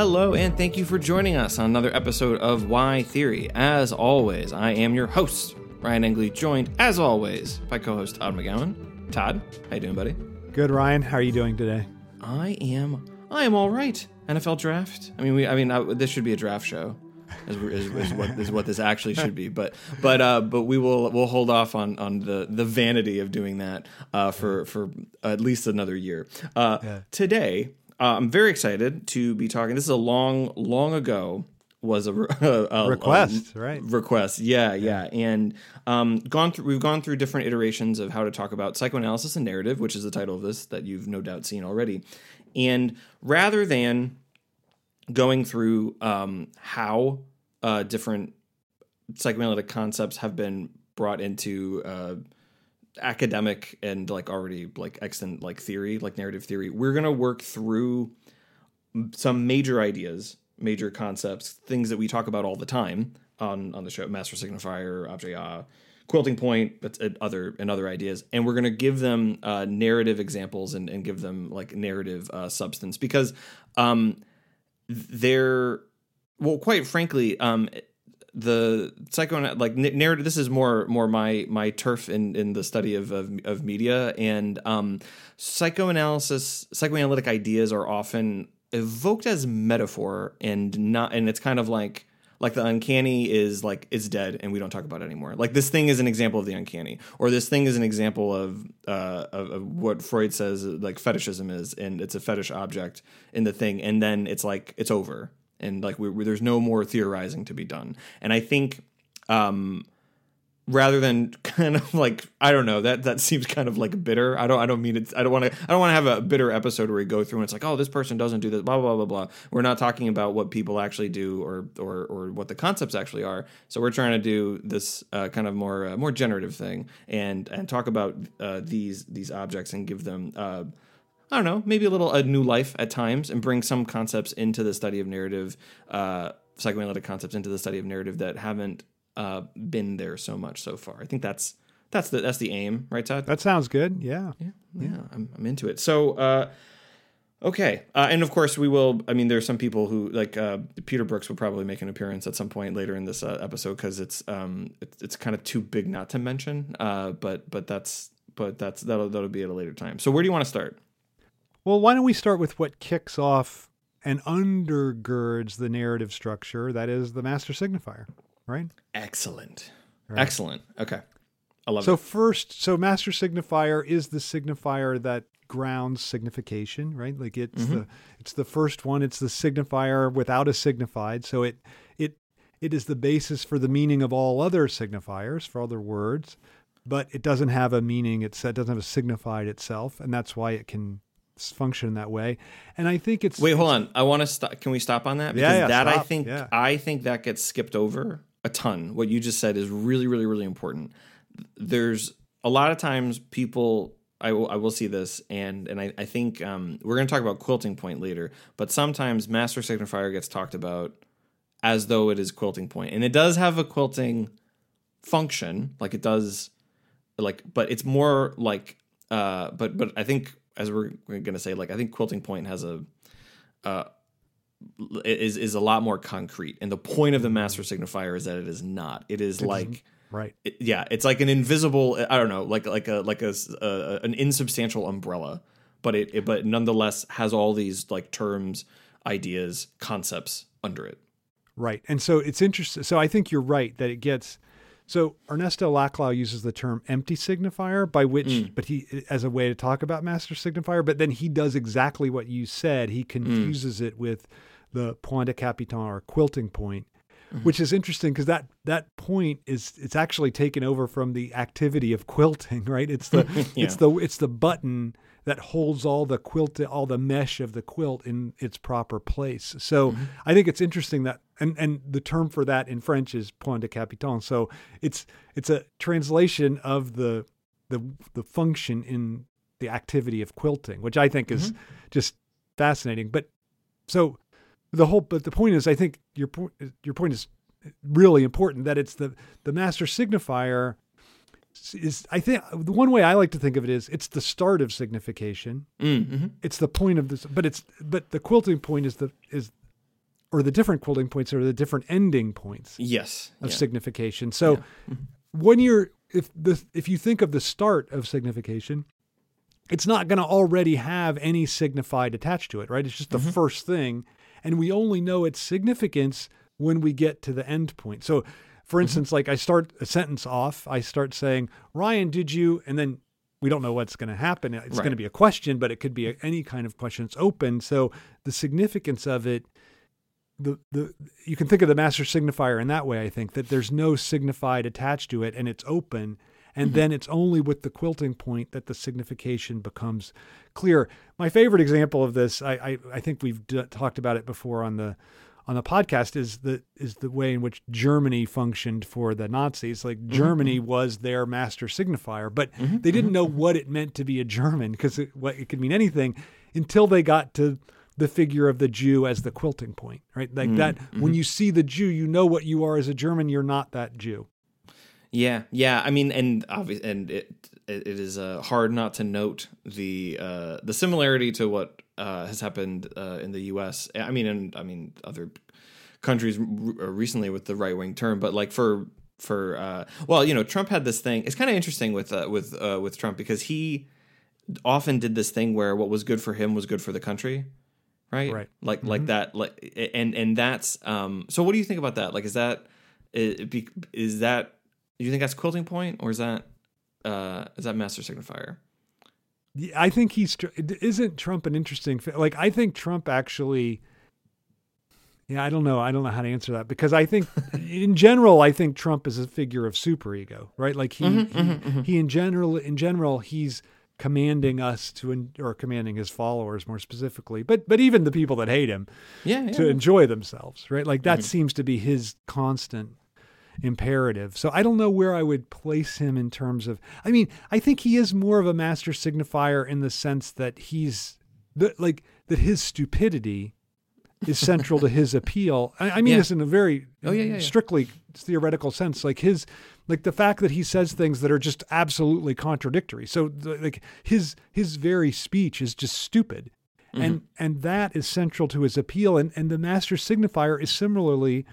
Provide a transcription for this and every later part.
Hello, and thank you for joining us on another episode of Why Theory. As always, I am your host, Ryan Engley, joined, as always, by co-host Todd McGowan. Todd, how you doing, buddy? Good, Ryan. How are you doing today? I am. I am all right. NFL draft. I mean, we. I mean, I, this should be a draft show. Is, is, is, what is what this actually should be, but but uh, but we will we'll hold off on on the the vanity of doing that uh, for for at least another year. Uh, yeah. Today, uh, I'm very excited to be talking. This is a long long ago was a, a, a request, a, right? Request, yeah, yeah, and um, gone through. We've gone through different iterations of how to talk about psychoanalysis and narrative, which is the title of this that you've no doubt seen already. And rather than going through um, how uh, different psychoanalytic concepts have been brought into uh, academic and like already like extant like theory, like narrative theory. We're gonna work through some major ideas, major concepts, things that we talk about all the time on on the show, Master Signifier, Objet A, Quilting Point, but other and other ideas, and we're gonna give them uh, narrative examples and, and give them like narrative uh, substance because um, they're well, quite frankly, um, the psycho like narrative. This is more more my my turf in in the study of of, of media and um, psychoanalysis. Psychoanalytic ideas are often evoked as metaphor and not, and it's kind of like like the uncanny is like is dead and we don't talk about it anymore. Like this thing is an example of the uncanny, or this thing is an example of uh, of, of, what Freud says like fetishism is, and it's a fetish object in the thing, and then it's like it's over and like we, we, there's no more theorizing to be done. And I think um, rather than kind of like I don't know that that seems kind of like bitter. I don't I don't mean it. I don't want to I don't want to have a bitter episode where we go through and it's like oh this person doesn't do this blah blah blah blah. We're not talking about what people actually do or or or what the concepts actually are. So we're trying to do this uh, kind of more uh, more generative thing and and talk about uh, these these objects and give them uh, I don't know, maybe a little a new life at times and bring some concepts into the study of narrative, uh, psychoanalytic concepts into the study of narrative that haven't uh, been there so much so far. I think that's that's the that's the aim, right, Todd? That sounds good. Yeah, yeah, yeah. yeah I'm, I'm into it. So. Uh, Okay, uh, and of course we will. I mean, there's some people who like uh, Peter Brooks will probably make an appearance at some point later in this uh, episode because it's um it's, it's kind of too big not to mention. Uh, but but that's but that's that'll that'll be at a later time. So where do you want to start? Well, why don't we start with what kicks off and undergirds the narrative structure that is the master signifier, right? Excellent. Right. Excellent. Okay. I love so it. So first, so master signifier is the signifier that grounds signification, right? Like it's mm-hmm. the it's the first one, it's the signifier without a signified. So it it it is the basis for the meaning of all other signifiers, for other words, but it doesn't have a meaning, it's, it doesn't have a signified itself, and that's why it can function that way. And I think it's wait, hold on. I want to stop. Can we stop on that? Because yeah, yeah, that stop. I think yeah. I think that gets skipped over a ton. What you just said is really, really, really important. There's a lot of times people. I will, I will see this, and and I, I think um, we're going to talk about quilting point later. But sometimes master signifier gets talked about as though it is quilting point, and it does have a quilting function, like it does, like, but it's more like uh, but but I think as we're, we're going to say, like I think Quilting Point has a uh, is is a lot more concrete, and the point of the master signifier is that it is not. It is it like right, it, yeah, it's like an invisible. I don't know, like like a like a, a an insubstantial umbrella, but it, it but nonetheless has all these like terms, ideas, concepts under it. Right, and so it's interesting. So I think you're right that it gets so Ernesto Laclau uses the term empty signifier, by which, mm. but he as a way to talk about master signifier. But then he does exactly what you said. He confuses mm. it with the point de capiton or quilting point, mm-hmm. which is interesting because that that point is it's actually taken over from the activity of quilting, right? It's the yeah. it's the it's the button that holds all the quilt, all the mesh of the quilt in its proper place. So mm-hmm. I think it's interesting that, and and the term for that in French is point de capiton. So it's it's a translation of the the the function in the activity of quilting, which I think is mm-hmm. just fascinating. But so the whole, but the point is, I think your point your point is really important that it's the the master signifier is I think the one way I like to think of it is it's the start of signification. Mm, mm-hmm. It's the point of this, but it's but the quilting point is the is or the different quilting points are the different ending points Yes. of yeah. signification. So mm-hmm. when you're if the if you think of the start of signification, it's not going to already have any signified attached to it, right? It's just the mm-hmm. first thing, and we only know its significance when we get to the end point. So, for mm-hmm. instance, like I start a sentence off, I start saying, "Ryan, did you?" and then we don't know what's going to happen. It's going to be a question, but it could be a, any kind of question. It's open. So the significance of it the the you can think of the master signifier in that way. I think that there's no signified attached to it, and it's open, and mm-hmm. then it's only with the quilting point that the signification becomes clear. My favorite example of this, I I, I think we've d- talked about it before on the on the podcast, is the is the way in which Germany functioned for the Nazis. Like mm-hmm. Germany was their master signifier, but mm-hmm. they didn't know what it meant to be a German because it, what it could mean anything until they got to the figure of the Jew as the quilting point, right? Like that, when you see the Jew, you know what you are as a German. You're not that Jew. Yeah, yeah. I mean, and obviously, and it it, is uh, hard not to note the uh, the similarity to what uh, has happened uh, in the U.S. I mean, and I mean other countries r- recently with the right wing term, but like for for uh, well, you know, Trump had this thing. It's kind of interesting with uh, with uh, with Trump because he often did this thing where what was good for him was good for the country. Right, Right. like like that, like and and that's um. So, what do you think about that? Like, is that is, that do you think that's quilting point or is that uh is that master signifier? Yeah, I think he's isn't Trump an interesting like I think Trump actually yeah, I don't know. I don't know how to answer that because I think in general I think Trump is a figure of superego, right? Like he he, he in general in general he's commanding us to or commanding his followers more specifically, but but even the people that hate him Yeah, yeah. to enjoy themselves, right? Like that mm-hmm. seems to be his constant imperative. So I don't know where I would place him in terms of I mean, I think he is more of a master signifier in the sense that he's the, like that his stupidity is central to his appeal. I, I mean Yeah. this in a very Oh, yeah. strictly theoretical sense. Like his like the fact that he says things that are just absolutely contradictory. So like his his very speech is just stupid. Mm-hmm. And and that is central to his appeal. And and the master signifier is similarly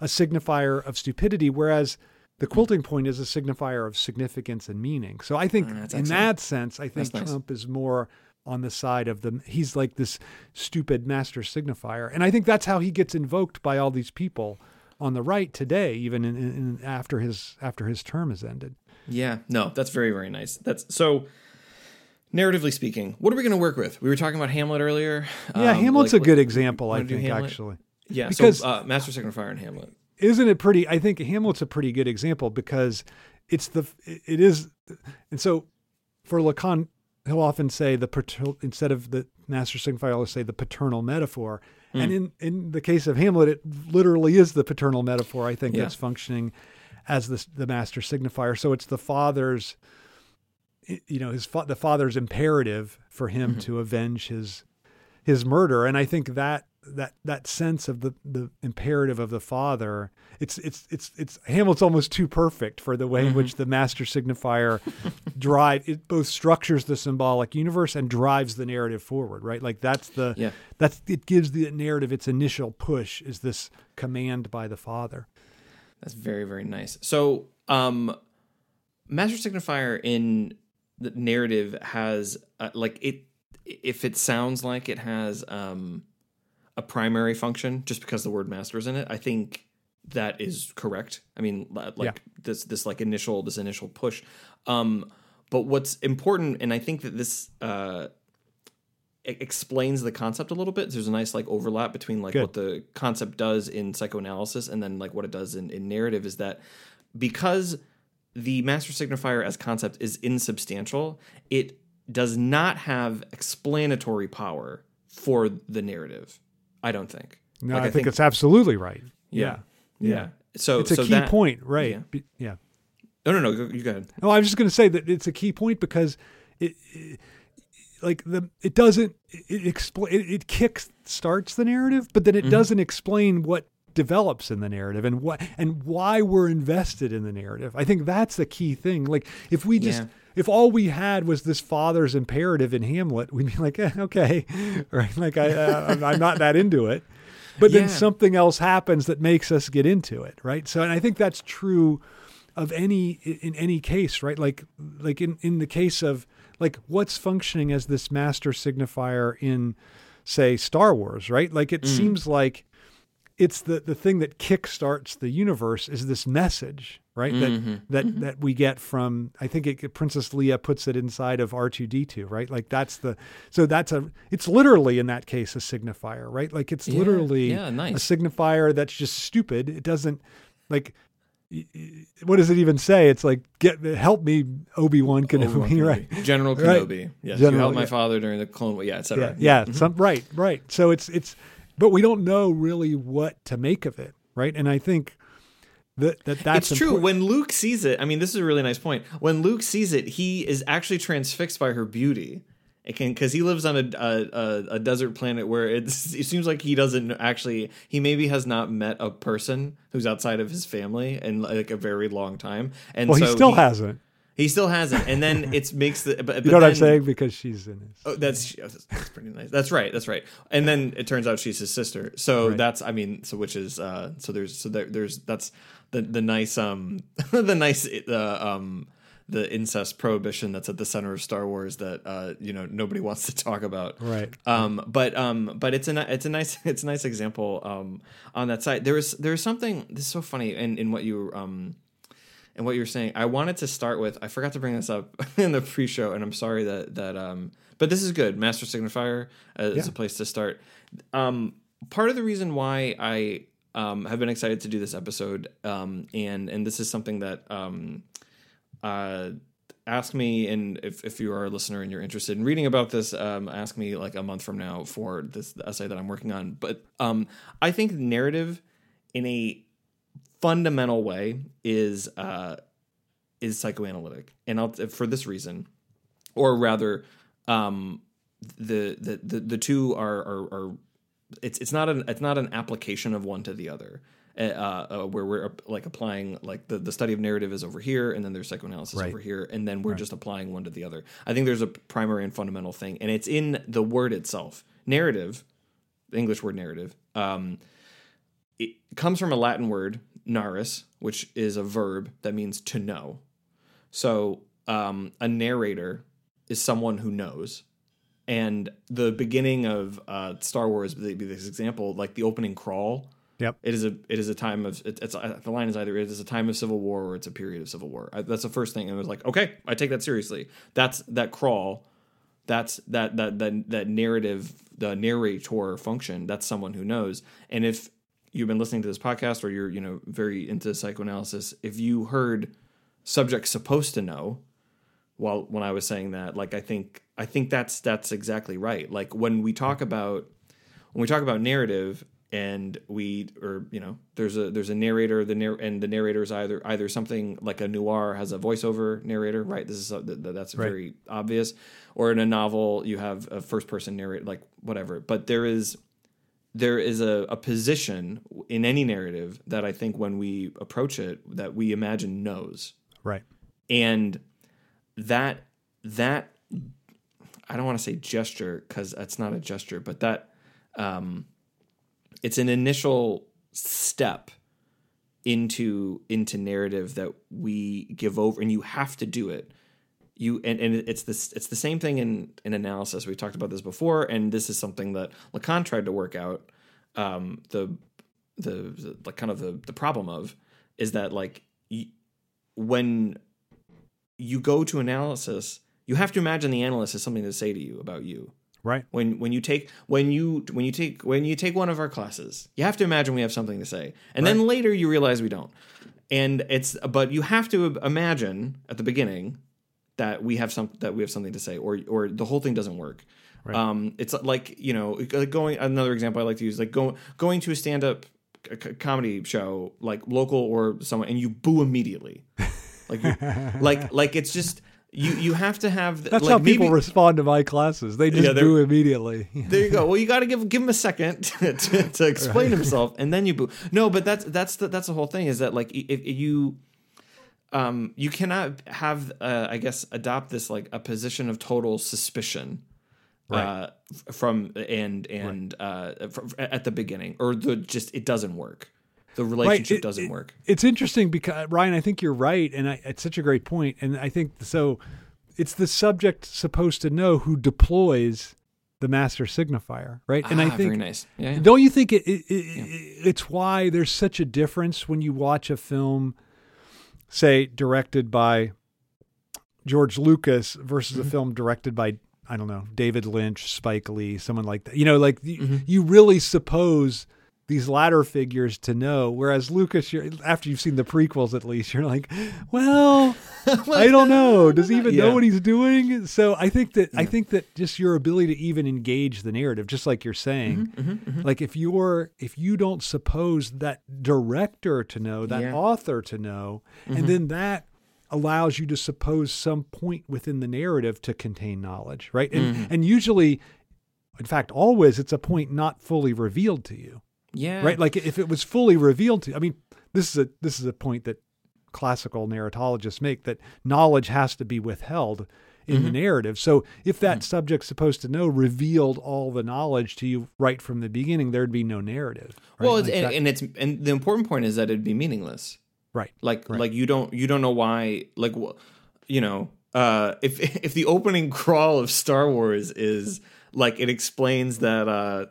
a signifier of stupidity, whereas the quilting point is a signifier of significance and meaning. So I think Ah, in excellent. that sense, I think That's nice. Trump is more on the side of the he's like this stupid master signifier. And I think that's how he gets invoked by all these people on the right today, even in, in, after his after his term has ended. Yeah, no, that's very very nice. That's so. Narratively speaking, what are we going to work with? We were talking about Hamlet earlier. Yeah, Um, Hamlet's like, a good example, I think, actually. Yeah, because- so uh, Master Signifier and Hamlet. isn't it pretty i think hamlet's a pretty good example because it's the it is and so for lacan he'll often say the instead of the master signifier he'll say the paternal metaphor and hmm. in in the case of hamlet it literally is the paternal metaphor i think Yeah. that's functioning as the the master signifier. So it's the father's you know his fa- the father's imperative for him mm-hmm. to avenge his his murder. And i think that that that sense of the the imperative of the father it's it's it's it's hamlet's almost too perfect for the way in which the master signifier drive it both structures the symbolic universe and drives the narrative forward right like that's the Yeah. that's it gives the narrative its initial push is this command by the father That's very very nice. So, um, Master Signifier in the narrative has uh, like it. If it sounds like it has um, a primary function, just because the word master is in it, I think that is correct. I mean, li- like this this like initial this initial push. Um, but what's important, and I think that this uh, explains the concept a little bit. There's a nice like overlap between like Good. what the concept does in psychoanalysis and then like what it does in, in narrative is that because the master signifier as concept is insubstantial, it does not have explanatory power for the narrative. I don't think. no Like, I, think, it's absolutely right yeah. yeah. Yeah. So it's a so key that- point right yeah. Be- yeah No, no, no. go- You go ahead. No, I was just going to say that it's a key point because it, it like the it doesn't it explain it, it kicks starts the narrative, but then Mm-hmm. it doesn't explain what develops in the narrative and what and why we're invested in the narrative. I think that's the key thing. Like if we just Yeah. if all we had was this father's imperative in Hamlet, we'd be like, eh, okay, right? Like I, uh, I'm- not that into it. but then Yeah. something else happens that makes us get into it, right? So, and I think that's true of any in any case, right? Like like in in the case of like what's functioning as this master signifier in say Star Wars, right? Like it seems like it's the the thing that kickstarts the universe is this message, right? That mm-hmm. that mm-hmm. that we get from I think it, Princess Leia puts it inside of R two D two, right? Like that's the so that's a it's literally in that case a signifier, right? Like it's Yeah, literally yeah, nice. a signifier that's just stupid. It doesn't like. What does it even say? It's like, "Get help me, Obi Wan Kenobi." Obi-Wan Right? Kenobi. General Right. Kenobi. Yes, you General, helped my yeah. father during the Clone War. Yeah, etc. Yeah, yeah, mm-hmm. some right, right. So it's it's, but we don't know really what to make of it, right? And I think that that that's it's true. important. When Luke sees it, I mean, this is a really nice point. When Luke sees it, he is actually transfixed by her beauty. It can because he lives on a, a a a desert planet where it's it seems like he doesn't actually he maybe has not met a person who's outside of his family in like a very long time, and well, so he still hasn't. He still hasn't, and then it makes the but, You know what I'm saying? Because she's in his. Oh, that's that's that's pretty nice. That's right. That's right. And then it turns out she's his sister. So Right. that's I mean, so which is uh so there's so there, there's that's the the nice um the nice uh, um the incest prohibition that's at the center of Star Wars that uh you know nobody wants to talk about. Right. Um but um but it's a it's a nice it's a nice example um on that side. There is there's something this is so funny in in what you um and what you're saying. I wanted to start with. I forgot to bring this up in the pre-show, and I'm sorry that that. Um, but this is good. Master Signifier uh, is Yeah. a place to start. Um, part of the reason why I um, have been excited to do this episode, um, and and this is something that um, uh, ask me, and if if you are a listener and you're interested in reading about this, um, ask me like a month from now for this essay that I'm working on. But um, I think narrative in a fundamental way is uh, is psychoanalytic, and I'll, for this reason, or rather, um, the, the the the two are are, are it's it's not an it's not an application of one to the other. Uh, uh, where we're like applying like the, the study of narrative is over here and then there's psychoanalysis Right. over here and then we're just applying one to the other i think there's a primary and fundamental thing and it's in the word itself narrative the english word narrative um, it comes from a Latin word, gnarus, which is a verb that means to know. So um, a narrator is someone who knows. And the beginning of uh, Star Wars, be this example, like the opening crawl. Yep. It is a it is a time of it, it's uh, the line is either it is a time of civil war or it's a period of civil war. I, that's the first thing, and it was like okay, I take that seriously. That's that crawl that's that that that that narrative the narrator function that's someone who knows and if you've been listening to this podcast or you're you know very into psychoanalysis if you heard subject supposed to know well when i was saying that like i think i think that's that's exactly right. Like when we talk about when we talk about narrative and we or you know there's a there's a narrator the narr- and the narrator is either either something like a noir has a voiceover narrator right? This is a, th- that's Right. very obvious. Or in a novel you have a first person narrator like whatever. But there is there is a, a position in any narrative that i think when we approach it that we imagine knows Right. and that that I don't want to say gesture because that's not a gesture, but that um, it's an initial step into into narrative that we give over, and you have to do it. You and, and it's this it's the same thing in in analysis. We've talked about this before, and this is something that Lacan tried to work out. Um, the the, the like kind of the the problem of is that like y- when you go to analysis, you have to imagine the analyst has something to say to you about you. Right. When when you take when you when you take when you take one of our classes, you have to imagine we have something to say, and then later you realize we don't. And it's but you have to imagine at the beginning that we have some that we have something to say, or or the whole thing doesn't work. Um, it's like you know going another example I like to use like going going to a stand up comedy show like local or someone and you boo immediately like you, like like it's just you you have to have That's like how people maybe- respond to my classes. They just Yeah, boo immediately. there you go. Well, you got to give give him a second to, to, to explain himself, and then you boo. No, but that's that's the that's the whole thing. Is that like if, if you um you cannot have uh, I guess adopt this like a position of total suspicion right. uh, from and and right. uh, at the beginning, or the just it doesn't work. The relationship right. it, doesn't it, work. It's interesting because Ryan, I think you're right, and I, it's such a great point. and I think so. It's the subject supposed to know who deploys the master signifier, right? And ah, I think, very nice. Yeah, yeah. Don't you think it, it, it yeah. it's why there's such a difference when you watch a film, say directed by George Lucas versus mm-hmm. a film directed by I don't know David Lynch, Spike Lee, someone like that. You know, like mm-hmm. you, you really suppose these latter figures to know. Whereas Lucas, after you've seen the prequels, at least you're like, well, I don't know. Does he even yeah. know what he's doing? So I think that yeah. I think that just your ability to even engage the narrative, just like you're saying, mm-hmm, mm-hmm, mm-hmm. like if you're if you don't suppose that director to know, that yeah. author to know, and mm-hmm. then that allows you to suppose some point within the narrative to contain knowledge, right? And mm-hmm. and usually in fact, always it's a point not fully revealed to you. Yeah. Right? Like if it was fully revealed to I mean, this is a this is a point that classical narratologists make that knowledge has to be withheld in mm-hmm. the narrative. So if that mm-hmm. subject's supposed to know revealed all the knowledge to you right from the beginning, there'd be no narrative. Right? Well, like and, that, and, it's and the important point is that it'd be meaningless. Right. Like right. like you don't you don't know why like you know uh if if the opening crawl of Star Wars is like it explains that uh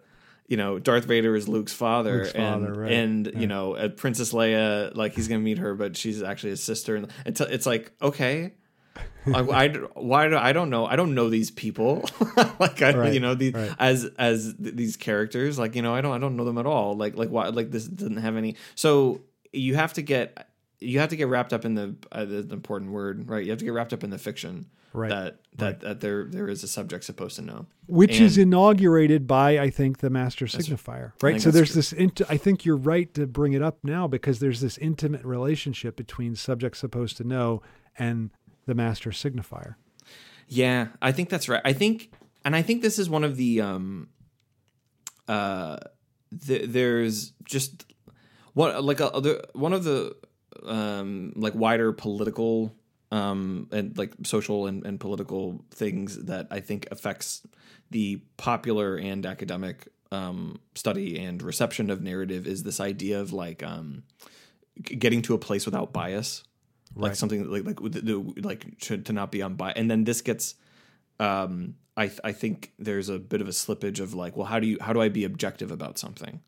you know, Darth Vader is Luke's father, Luke's and father, right. and you know, Princess Leia, like he's gonna meet her, but she's actually his sister, and it's it's like okay. I, I, why do I don't know I don't know these people like I right, you know the right. as as these characters like you know I don't I don't know them at all like like why like this doesn't have any so you have to get you have to get wrapped up in the, uh, the important word right you have to get wrapped up in the fiction right. that that right. that there there is a subject supposed to know, which and, is inaugurated by I think the master signifier, right? So there's true. this. Int- I think you're right to bring it up now because there's this intimate relationship between subject supposed to know and the master signifier. Yeah, I think that's right. I think, and I think this is one of the um, uh, there's just what like a, other one of the um like wider political um, and like social and, and political things that I think affects the popular and academic um, study and reception of narrative is this idea of like um, getting to a place without bias, right. like something like like like to, to not be on unbiased. And then this gets, um, I I think there's a bit of a slippage of like, well, how do you how do I be objective about something?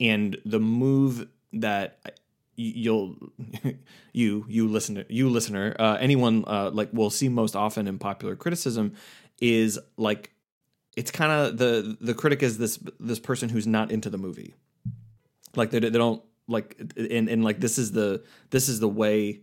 And the move that you'll you you listener you listener uh, anyone uh, like will see most often in popular criticism is like it's kind of the the critic is this this person who's not into the movie. Like they, they don't like and and like this is the this is the way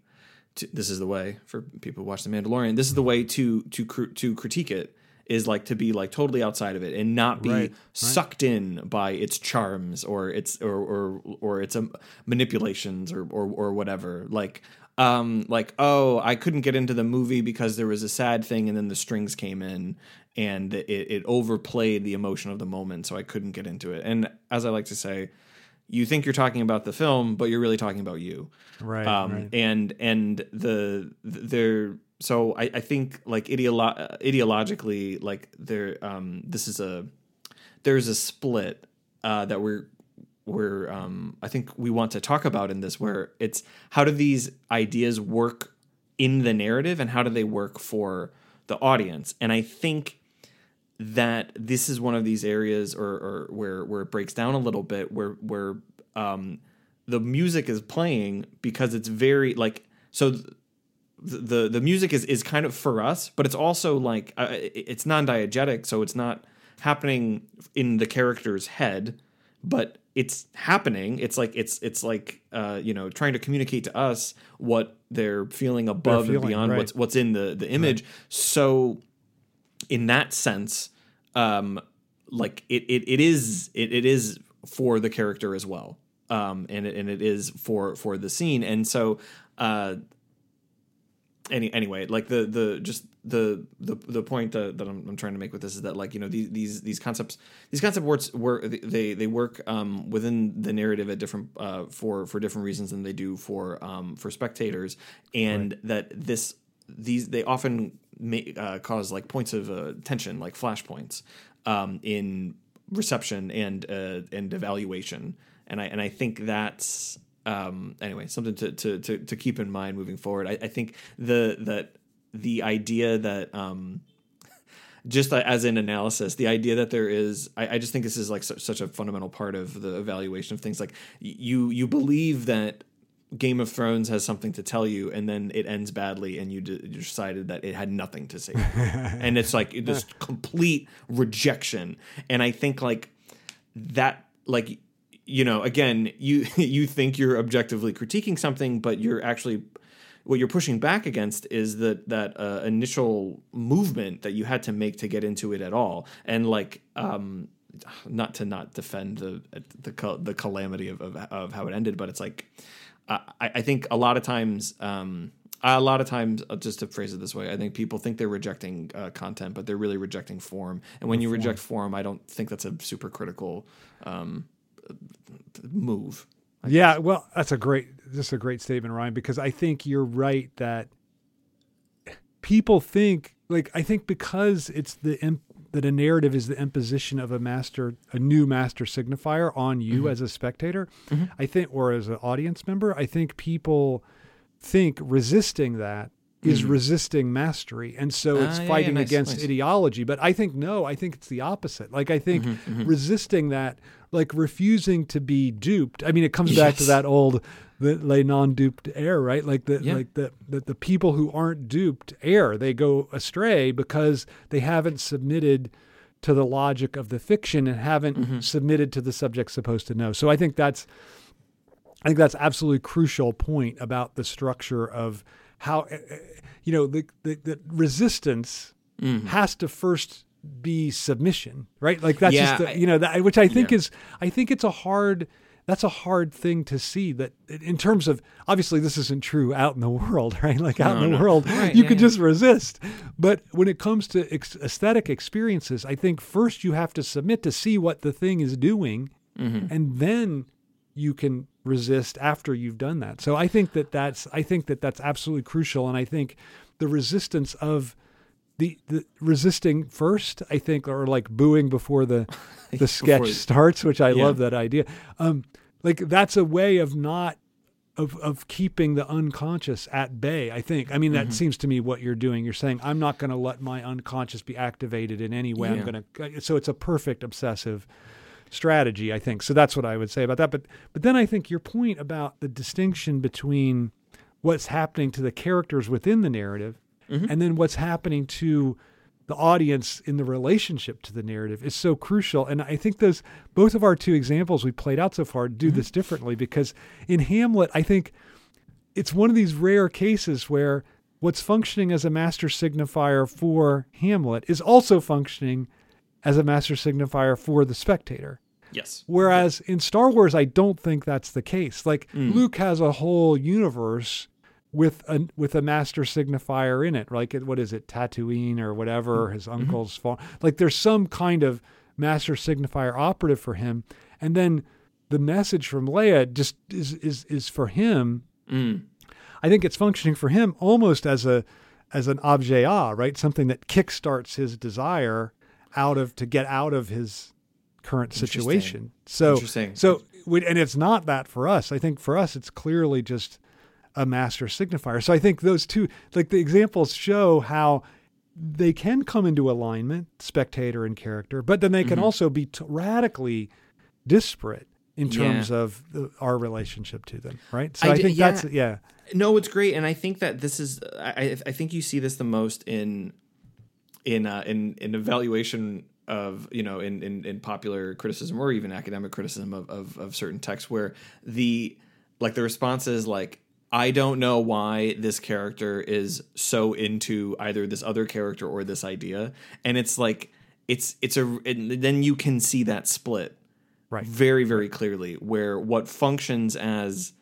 to, this is the way for people who watch the Mandalorian this is the way to to to critique it is like to be like totally outside of it and not be right, sucked right. in by its charms or its or or or its um, manipulations or, or or whatever like um like oh I couldn't get into the movie because there was a sad thing and then the strings came in and it, it overplayed the emotion of the moment so I couldn't get into it and as I like to say you think you're talking about the film but you're really talking about you right, um, right. and and the there so I, I think like ideolo- ideologically, like there, um, this is a there's a split uh, that we're we're um, I think we want to talk about in this, where it's how do these ideas work in the narrative and how do they work for the audience? And I think that this is one of these areas or, or where where it breaks down a little bit, where where um, the music is playing because it's very like so the the music is is kind of for us, but it's also like uh, it's non-diegetic, so it's not happening in the character's head, but it's happening. It's like it's it's like uh, you know trying to communicate to us what they're feeling above they're feeling, and beyond right. what's what's in the the image. Right. So in that sense, um, like it it, it is it, it is for the character as well. Um, and it, and it is for for the scene, and so uh, any anyway like the the just the the the point that, that I'm, I'm, trying to make with this is that like you know these these these concepts these concept words work they they work um, within the narrative at different uh, for for different reasons than they do for um, for spectators and right. that this these they often may, uh, cause like points of uh, tension, like flashpoints, um, in reception and uh, and evaluation. And I and I think that's um, anyway something to, to to to keep in mind moving forward. I, I think the that the idea that um, just as an analysis, the idea that there is, I, I just think this is like su- such a fundamental part of the evaluation of things. Like you, you believe that Game of Thrones has something to tell you, and then it ends badly, and you, d- you decided that it had nothing to say, and it's like this complete rejection. And I think like that, like you know, again, you you think you're objectively critiquing something, but you're actually what you're pushing back against is that that uh, initial movement that you had to make to get into it at all, and like um, not to not defend the the the calamity of, of, of how it ended, but it's like I, I think a lot of times. Um, a lot of times, uh, just to phrase it this way, I think people think they're rejecting uh, content, but they're really rejecting form. And when you reject form, I don't think that's a super critical um, move. I yeah, guess. well, that's a great just a great statement, Ryan, because I think you're right that people think like I think because it's the imp, that a narrative is the imposition of a master, a new master signifier on you mm-hmm. as a spectator. Mm-hmm. I think, or as an audience member, I think people think resisting that is mm. resisting mastery. And so it's uh, fighting yeah, yeah, nice, against nice. ideology. But I think no, I think it's the opposite. Like I think mm-hmm, mm-hmm. resisting that, like refusing to be duped. I mean, it comes yes. back to that old the les non dupes errent, right? Like the yeah. like the, the the people who aren't duped err. They go astray because they haven't submitted to the logic of the fiction and haven't mm-hmm. submitted to the subject supposed to know. So I think that's I think that's absolutely crucial point about the structure of how eh, eh, you know the the, the resistance mm. has to first be submission, right? Like that's yeah, just the, you know that which I think yeah. is I think it's a hard that's a hard thing to see that in terms of obviously this isn't true out in the world right like out no, in the no. world right, you yeah, could yeah. just resist but when it comes to ex- aesthetic experiences i think first you have to submit to see what the thing is doing mm-hmm. and then you can resist after you've done that. So I think that that's I think that that's absolutely crucial, and I think the resistance of the, the resisting first, I think, or like booing before the the sketch before, starts, which I yeah. love that idea. Um, like that's a way of not of of keeping the unconscious at bay. I think. I mean, that mm-hmm. seems to me what you're doing. You're saying I'm not going to let my unconscious be activated in any way. Yeah. I'm going to. So it's a perfect obsessive strategy, I think. So that's what I would say about that. But but then I think your point about the distinction between what's happening to the characters within the narrative mm-hmm. and then what's happening to the audience in the relationship to the narrative is so crucial. And I think those both of our two examples we played out so far do mm-hmm. this differently because in Hamlet, I think it's one of these rare cases where what's functioning as a master signifier for Hamlet is also functioning as a master signifier for the spectator. Yes. Whereas in Star Wars, I don't think that's the case. Like mm. Luke has a whole universe with a with a master signifier in it. Like what is it, Tatooine or whatever? Mm. His mm-hmm. uncle's mm-hmm. farm. Like there's some kind of master signifier operative for him, and then the message from Leia just is is is for him. Mm. I think it's functioning for him almost as a as an objet a right? Something that kickstarts his desire out of to get out of his current situation. So interesting. so and it's not that for us. I think for us it's clearly just a master signifier. So I think those two like the examples show how they can come into alignment, spectator and character, but then they can mm-hmm. also be t- radically disparate in terms yeah. of the, our relationship to them, right? So I, I think yeah. that's yeah. No, it's great, and I think that this is. I, I think you see this the most in in uh, in in evaluation of you know in, in in popular criticism or even academic criticism of, of of certain texts where the like the response is like I don't know why this character is so into either this other character or this idea, and it's like it's it's a then you can see that split right very very clearly where what functions as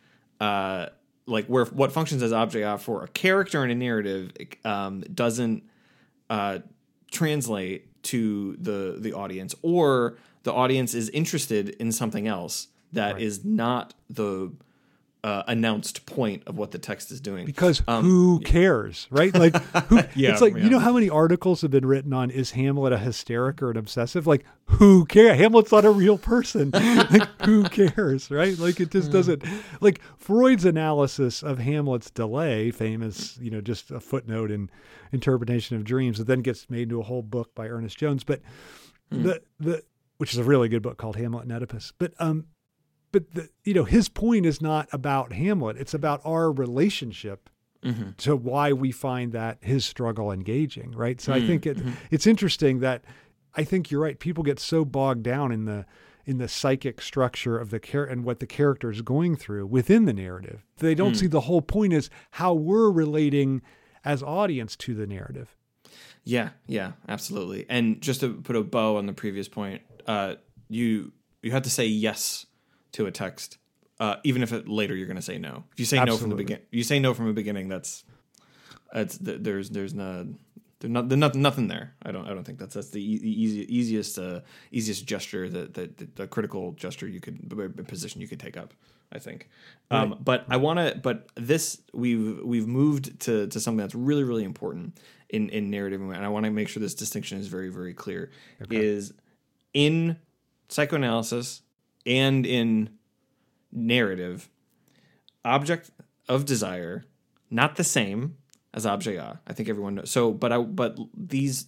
uh like where what functions as objet for a character in a narrative um doesn't uh, translate to the the audience, or the audience is interested in something else that right. is not the uh, announced point of what the text is doing. Because who cares, right? Like, who, Yeah, it's like yeah. you know how many articles have been written on is Hamlet a hysteric or an obsessive? Like, who cares? Hamlet's not a real person. like, who cares, right? Like, it just doesn't. Like Freud's analysis of Hamlet's delay, famous, you know, just a footnote in Interpretation of Dreams, that then gets made into a whole book by Ernest Jones. But the the which is a really good book called Hamlet and Oedipus. But um, but the, you know his point is not about Hamlet; it's about our relationship mm-hmm. to why we find that his struggle engaging, right? So I think mm, it mm-hmm. it's interesting that I think you're right. People get so bogged down in the in the psychic structure of the char- and what the character is going through within the narrative. They don't mm. see the whole point is how we're relating as audience to the narrative. Yeah, yeah, absolutely. And just to put a bow on the previous point, uh, you you have to say yes to a text, uh, even if it, later you're going to say no. If you say no from the beginning, you say no from the beginning. That's it's th- there's there's no there's not there's nothing nothing there. I don't I don't think that's that's the, e- the easy, easiest uh, easiest gesture that that the, the critical gesture you could position you could take up. I think, um, but I want to. But this we've we've moved to to something that's really really important in in narrative, and I want to make sure this distinction is very very clear. Is in psychoanalysis and in narrative, object of desire not the same as objet I think everyone knows. So, but I but these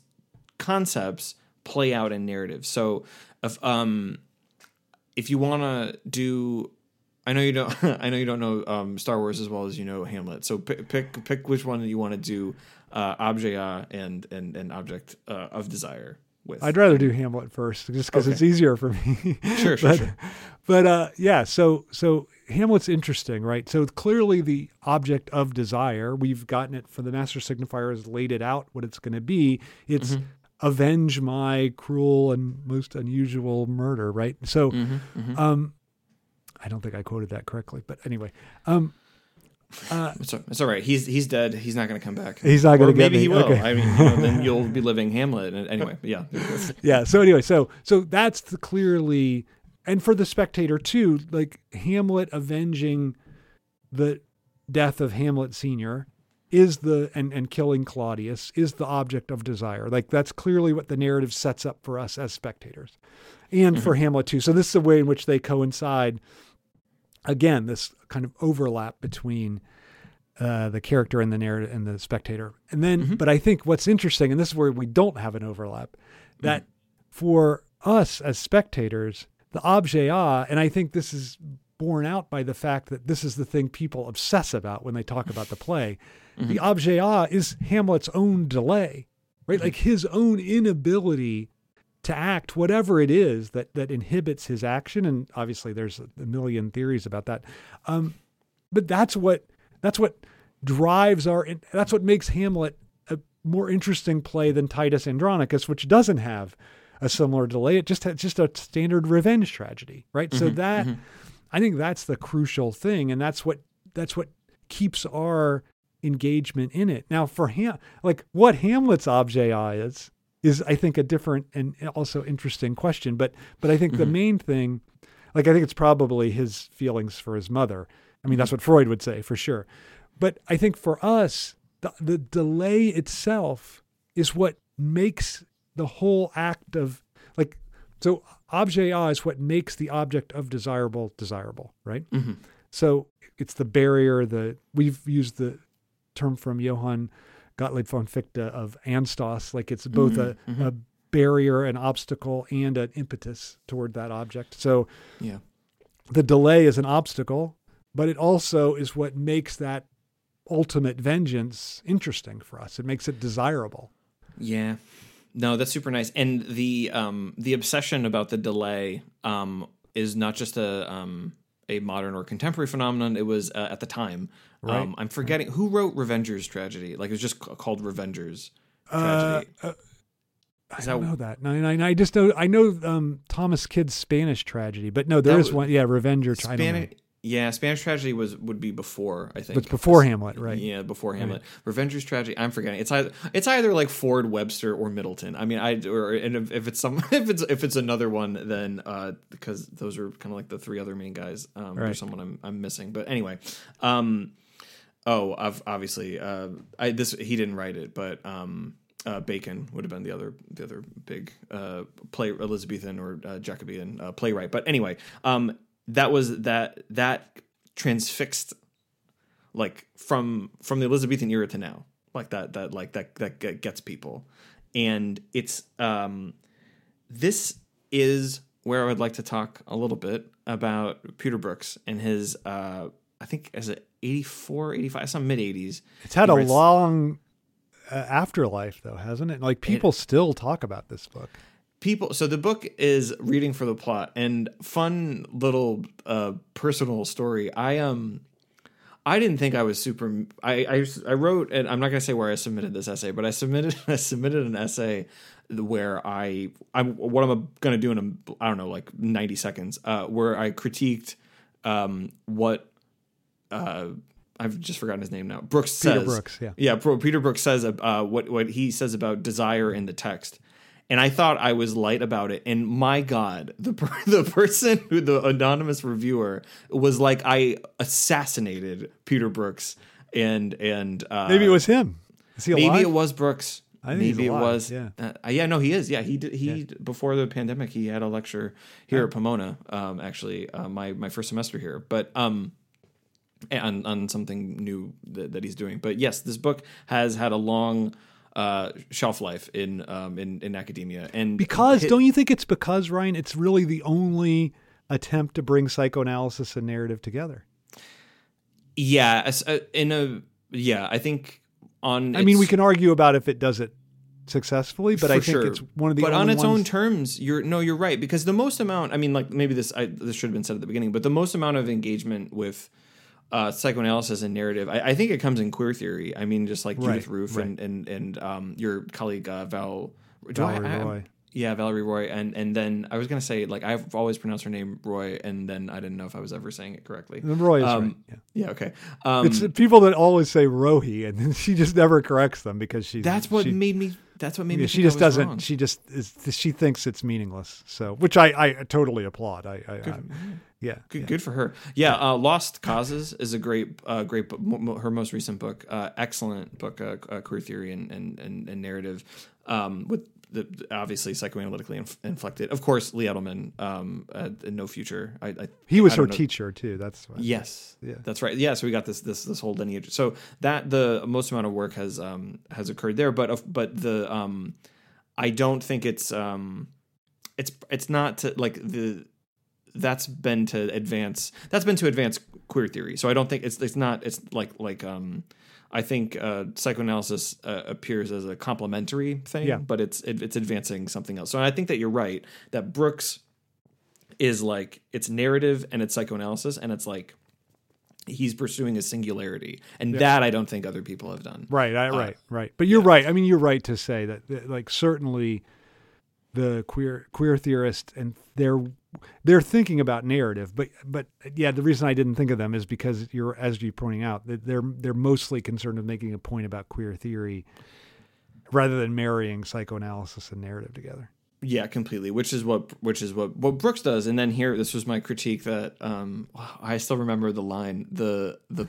concepts play out in narrative. So, if um if you want to do I know you don't. I know you don't know um, Star Wars as well as you know Hamlet. So pick pick, pick which one you want to do, uh, objet and and and object uh, of desire with. I'd rather do Hamlet first, just because Okay. it's easier for me. Sure, sure, but, sure. But uh, yeah, so so Hamlet's interesting, right? So clearly, the object of desire, we've gotten it for the master signifier has laid it out what it's going to be. It's Mm-hmm. avenge my cruel and most unusual murder, right? So, Mm-hmm, um, I don't think I quoted that correctly, but anyway, um, uh, It's, it's all right. He's he's dead. He's not going to come back. He's not gonna get Maybe me. he will. Okay. I mean, you know, then you'll be living Hamlet. And anyway, yeah. yeah so anyway so so that's the clearly and for the spectator too like hamlet avenging the death of hamlet senior is the and and killing claudius is the object of desire like that's clearly what the narrative sets up for us as spectators and for hamlet too so this is a way in which they coincide again this kind of overlap between uh, the character and the narrative and the spectator. And then, mm-hmm. but I think what's interesting, and this is where we don't have an overlap, mm-hmm. that for us as spectators, the objet A, and I think this is borne out by the fact that this is the thing people obsess about when they talk about the play. Mm-hmm. The objet A is Hamlet's own delay, right? Like his own inability to act whatever it is that that inhibits his action and obviously there's a million theories about that um, but that's what that's what drives our that's what makes hamlet a more interesting play than titus andronicus which doesn't have a similar delay. It just has just a standard revenge tragedy right? So that i think that's the crucial thing and that's what that's what keeps our engagement in it. Now for ham like what hamlet's objet is is i think a different and also interesting question. But but i think the mm-hmm. main thing like i think it's probably his feelings for his mother. I mean that's mm-hmm. what freud would say for sure. But i think for us the, the delay itself is what makes the whole act of like so objet A is what makes the object of desirable desirable right? Mm-hmm. So it's the barrier the we've used the term from johann gottlieb von fichte of Anstoss. like it's both a, a barrier an obstacle and an impetus toward that object so yeah. the delay is an obstacle, but it also is what makes that ultimate vengeance interesting for us. It makes it desirable. Yeah. No, that's super nice. And the um the obsession about the delay um is not just a um a modern or contemporary phenomenon. It was uh, at the time. Um, I'm forgetting who wrote Revenger's tragedy. Like it was just called Revenger's tragedy. Uh, I don't that- know that. No, I, I just know I know um, Thomas Kyd's Spanish tragedy, but no, there is was- one. Yeah, Revenger. Spanish. Yeah, Spanish tragedy was would be before I think. It's before Hamlet, right? Yeah, before Hamlet. Revenger's tragedy. I'm forgetting. It's either it's either like Ford, Webster, or Middleton. I mean, I or and if, if it's some if it's if it's another one, then uh because those are kind of like the three other main guys. Um, Right. There's someone I'm I'm missing, but anyway, um, oh, obviously, uh, I this he didn't write it, but um. Uh, Bacon would have been the other the other big uh, play Elizabethan or uh, Jacobean uh, playwright. But anyway, um, that was that that transfixed like from from the Elizabethan era to now, like that that like that that gets people, and it's um this is where I would like to talk a little bit about Peter Brooks and his uh I think as a 84 85 some mid 80s It's had a writes- long uh, afterlife, though, hasn't it? Like people still talk about this book. people so the book is reading for the plot and fun little uh personal story i um i didn't think i was super i i, I wrote and i'm not going to say where i submitted this essay but i submitted i submitted an essay where i i'm what i'm going to do in a i don't know like 90 seconds uh where i critiqued um what uh I've just forgotten his name now. Brooks Peter says, Brooks, yeah. yeah. Peter Brooks says uh, what what he says about desire in the text, and I thought I was light about it. And my God, the per- the person who the anonymous reviewer was like, I assassinated Peter Brooks, and and uh, Maybe it was him. Is he alive? maybe it was Brooks. I think he's maybe it was. yeah. Uh, yeah, no, he is. Yeah, he did, he before the pandemic, he had a lecture here at Pomona. Um, actually, uh, my my first semester here, but um, on on something new that, that he's doing. But yes, this book has had a long uh shelf life in um in in academia and Because don't you think it's because Ryan? It's really the only attempt to bring psychoanalysis and narrative together. yeah uh, in a yeah i think on I mean, we can argue about if it does it successfully, but I think sure. it's one of the but on its own terms you're no you're right because the most amount i mean like maybe this I, this should have been said at the beginning but the most amount of engagement with uh, psychoanalysis and narrative I, I think it comes in queer theory i mean just like Right, judith roof right. and and and um, your colleague uh, val do I- Valerie I- Rohy. yeah valerie Rohy and and then i was gonna say like i've always pronounced her name roy and then i didn't know if i was ever saying it correctly Roy is Um, right. Yeah. yeah okay um, It's people that always say Rohi, and then she just never corrects them because she's that's what she, made me that's what made yeah, me she just doesn't. wrong. She just is. She thinks it's meaningless. So, which I, I totally applaud. I, I, I yeah, Good, yeah. good for her. Yeah, uh, Lost Causes is a great, uh, great. Her most recent book, uh, excellent book, uh, uh, queer theory and and, and, and narrative, um, with the obviously psychoanalytically inf- inflected. Of course, Lee Edelman, um, uh, No Future. I, I He was I her know- teacher too. That's why. Yes, Yeah. that's right. Yeah, so we got this this this whole lineage. So that the most amount of work has um has occurred there, but of but the um I don't think it's um it's it's not to like the that's been to advance that's been to advance queer theory. So I don't think it's it's not it's like like um I think uh, psychoanalysis uh, appears as a complementary thing, Yeah. but it's it, it's advancing something else. So I think that you're right that Brooks is like it's narrative and it's psychoanalysis and it's like he's pursuing a singularity and that i don't think other people have done Right, Uh, right, right. But you're right. I mean, you're right to say that, that, like, certainly the queer queer theorists and they're they're thinking about narrative, but but yeah, the reason I didn't think of them is because you're as you're pointing out that they're they're mostly concerned with making a point about queer theory rather than marrying psychoanalysis and narrative together. yeah completely which is what which is what what brooks does and then here this was my critique that um i still remember the line the the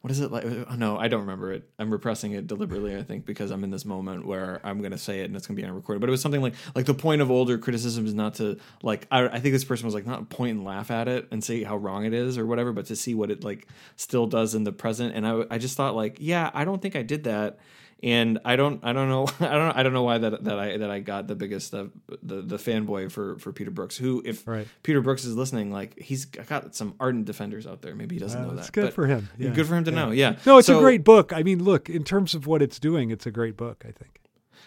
what is it like? Oh no i don't remember it. I'm repressing it deliberately i think because i'm in this moment where i'm going to say it and it's going to be unrecorded. But it was something like like the point of older criticism is not to like I, I think this person was like not point and laugh at it and say how wrong it is or whatever but to see what it like still does in the present. And i i just thought like yeah i don't think i did that and I don't, I don't know, I don't, I don't know why that that I that I got the biggest uh, the the fanboy for for Peter Brooks. Who, if Right. Peter Brooks is listening, like he's got some ardent defenders out there. Maybe he doesn't know that. Good but for him. Yeah. Good for him to know. Yeah. No, it's So- a great book. I mean, look, in terms of what it's doing, it's a great book. I think.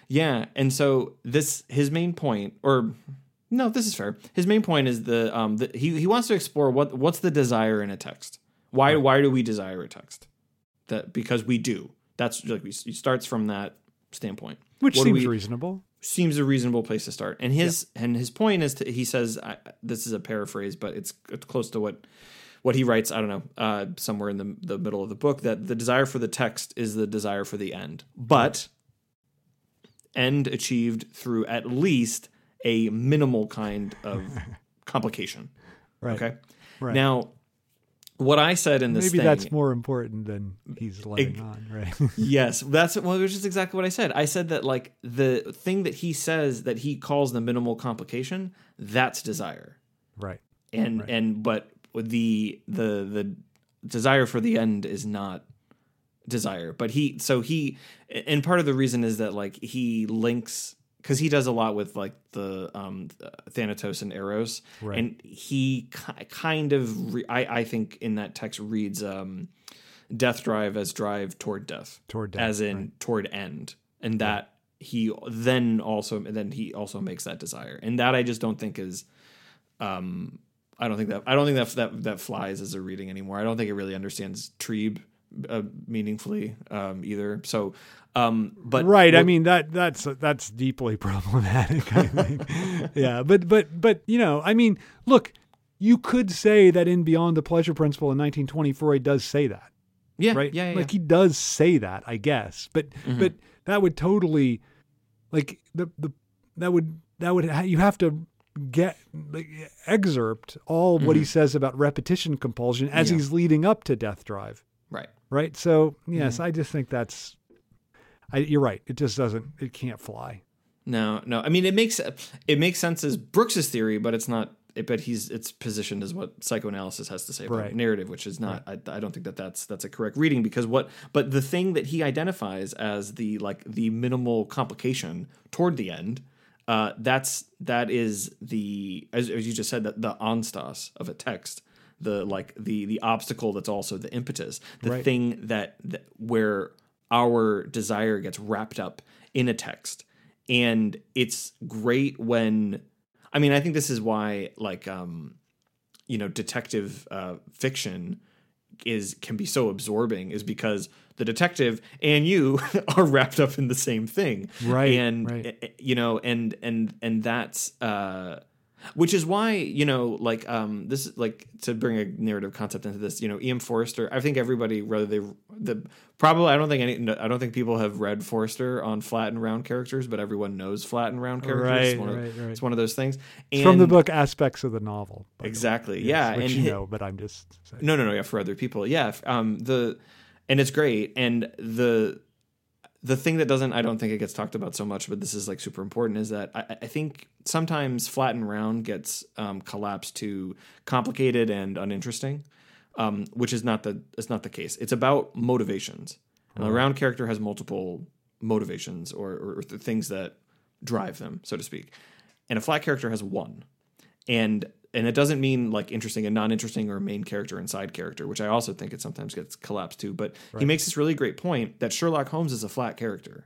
Yeah, and so this his main point, or no, this is fair. His main point is the um the, he he wants to explore what what's the desire in a text. Why why do we desire a text? That because we do. That's like he starts from that standpoint. Which What seems we- reasonable. seems a reasonable place to start. And his and his point is to, he says I, this is a paraphrase, but it's, it's close to what what he writes, I don't know, uh, somewhere in the the middle of the book, that the desire for the text is the desire for the end, but end achieved through at least a minimal kind of complication. Right. Okay. Right. Now, what I said in this Maybe thing, that's more important than he's letting on, right? yes, that's well, which is exactly what I said. I said that like the thing that he says that he calls the minimal complication, that's desire, right. and Right. and but the the the desire for the end is not desire. But he so he and part of the reason is that like he links because he does a lot with like the um Thanatos and Eros, Right. and he ki- kind of re- I I think in that text reads um death drive as drive toward death. Toward death, as in right. toward end. And that he then also then he also makes that desire. And that i just don't think is um i don't think that i don't think that that that flies as a reading anymore. I don't think it really understands Trieb uh, meaningfully um either. So um but right. I mean that that's that's deeply problematic. I think. yeah, but but but you know, I mean, look, you could say that in Beyond the Pleasure Principle in 1920, Freud does say that, yeah right? yeah, yeah, like yeah. he does say that, I guess. But Mm-hmm. but that would totally, like the the that would that would ha- you have to get like, excerpt all what he says about repetition compulsion as Mm-hmm. Yeah. he's leading up to Death Drive right right? So yes, Mm-hmm. I just think that's. I, you're right. It just doesn't. It can't fly. No, no. I mean, it makes it makes sense as Brooks's theory, but it's not. It, but he's it's positioned as what psychoanalysis has to say about Right. narrative, which is not. I, I don't think that that's that's a correct reading because what. But the thing that he identifies as the like the minimal complication toward the end, uh, that's that is the as, as you just said that the Anstoss of a text. The like the the obstacle that's also the impetus, the Right. thing that, that where our desire gets wrapped up in a text and it's great when i mean i think this is why like um you know detective uh fiction is can be so absorbing is because the detective and you are wrapped up in the same thing Right, and right. eh, eh, you know and and and that's uh which is why you know like um this like to bring a narrative concept into this you know Ian Forrester I think everybody whether they the probably I don't think any I don't think people have read Forster on flat and round characters but everyone knows flat and round characters Right, it's, one of, right, right. it's one of those things It's from the book Aspects of the Novel. the exactly Yes, yeah which and you know, but I'm just saying. no, no, no. Yeah, for other people. Yeah. Um. The and it's great. And the the thing that doesn't, I don't think it gets talked about so much, but this is like super important, is that I, I think sometimes flat and round gets um, collapsed to complicated and uninteresting, um, which is not the it's not the case. It's about motivations. And the round character has multiple motivations or, or, or th- things that drive them, so to speak. And a flat character has one and and it doesn't mean like interesting and non-interesting or main character and side character which i also think it sometimes gets collapsed to but he makes this really great point that sherlock holmes is a flat character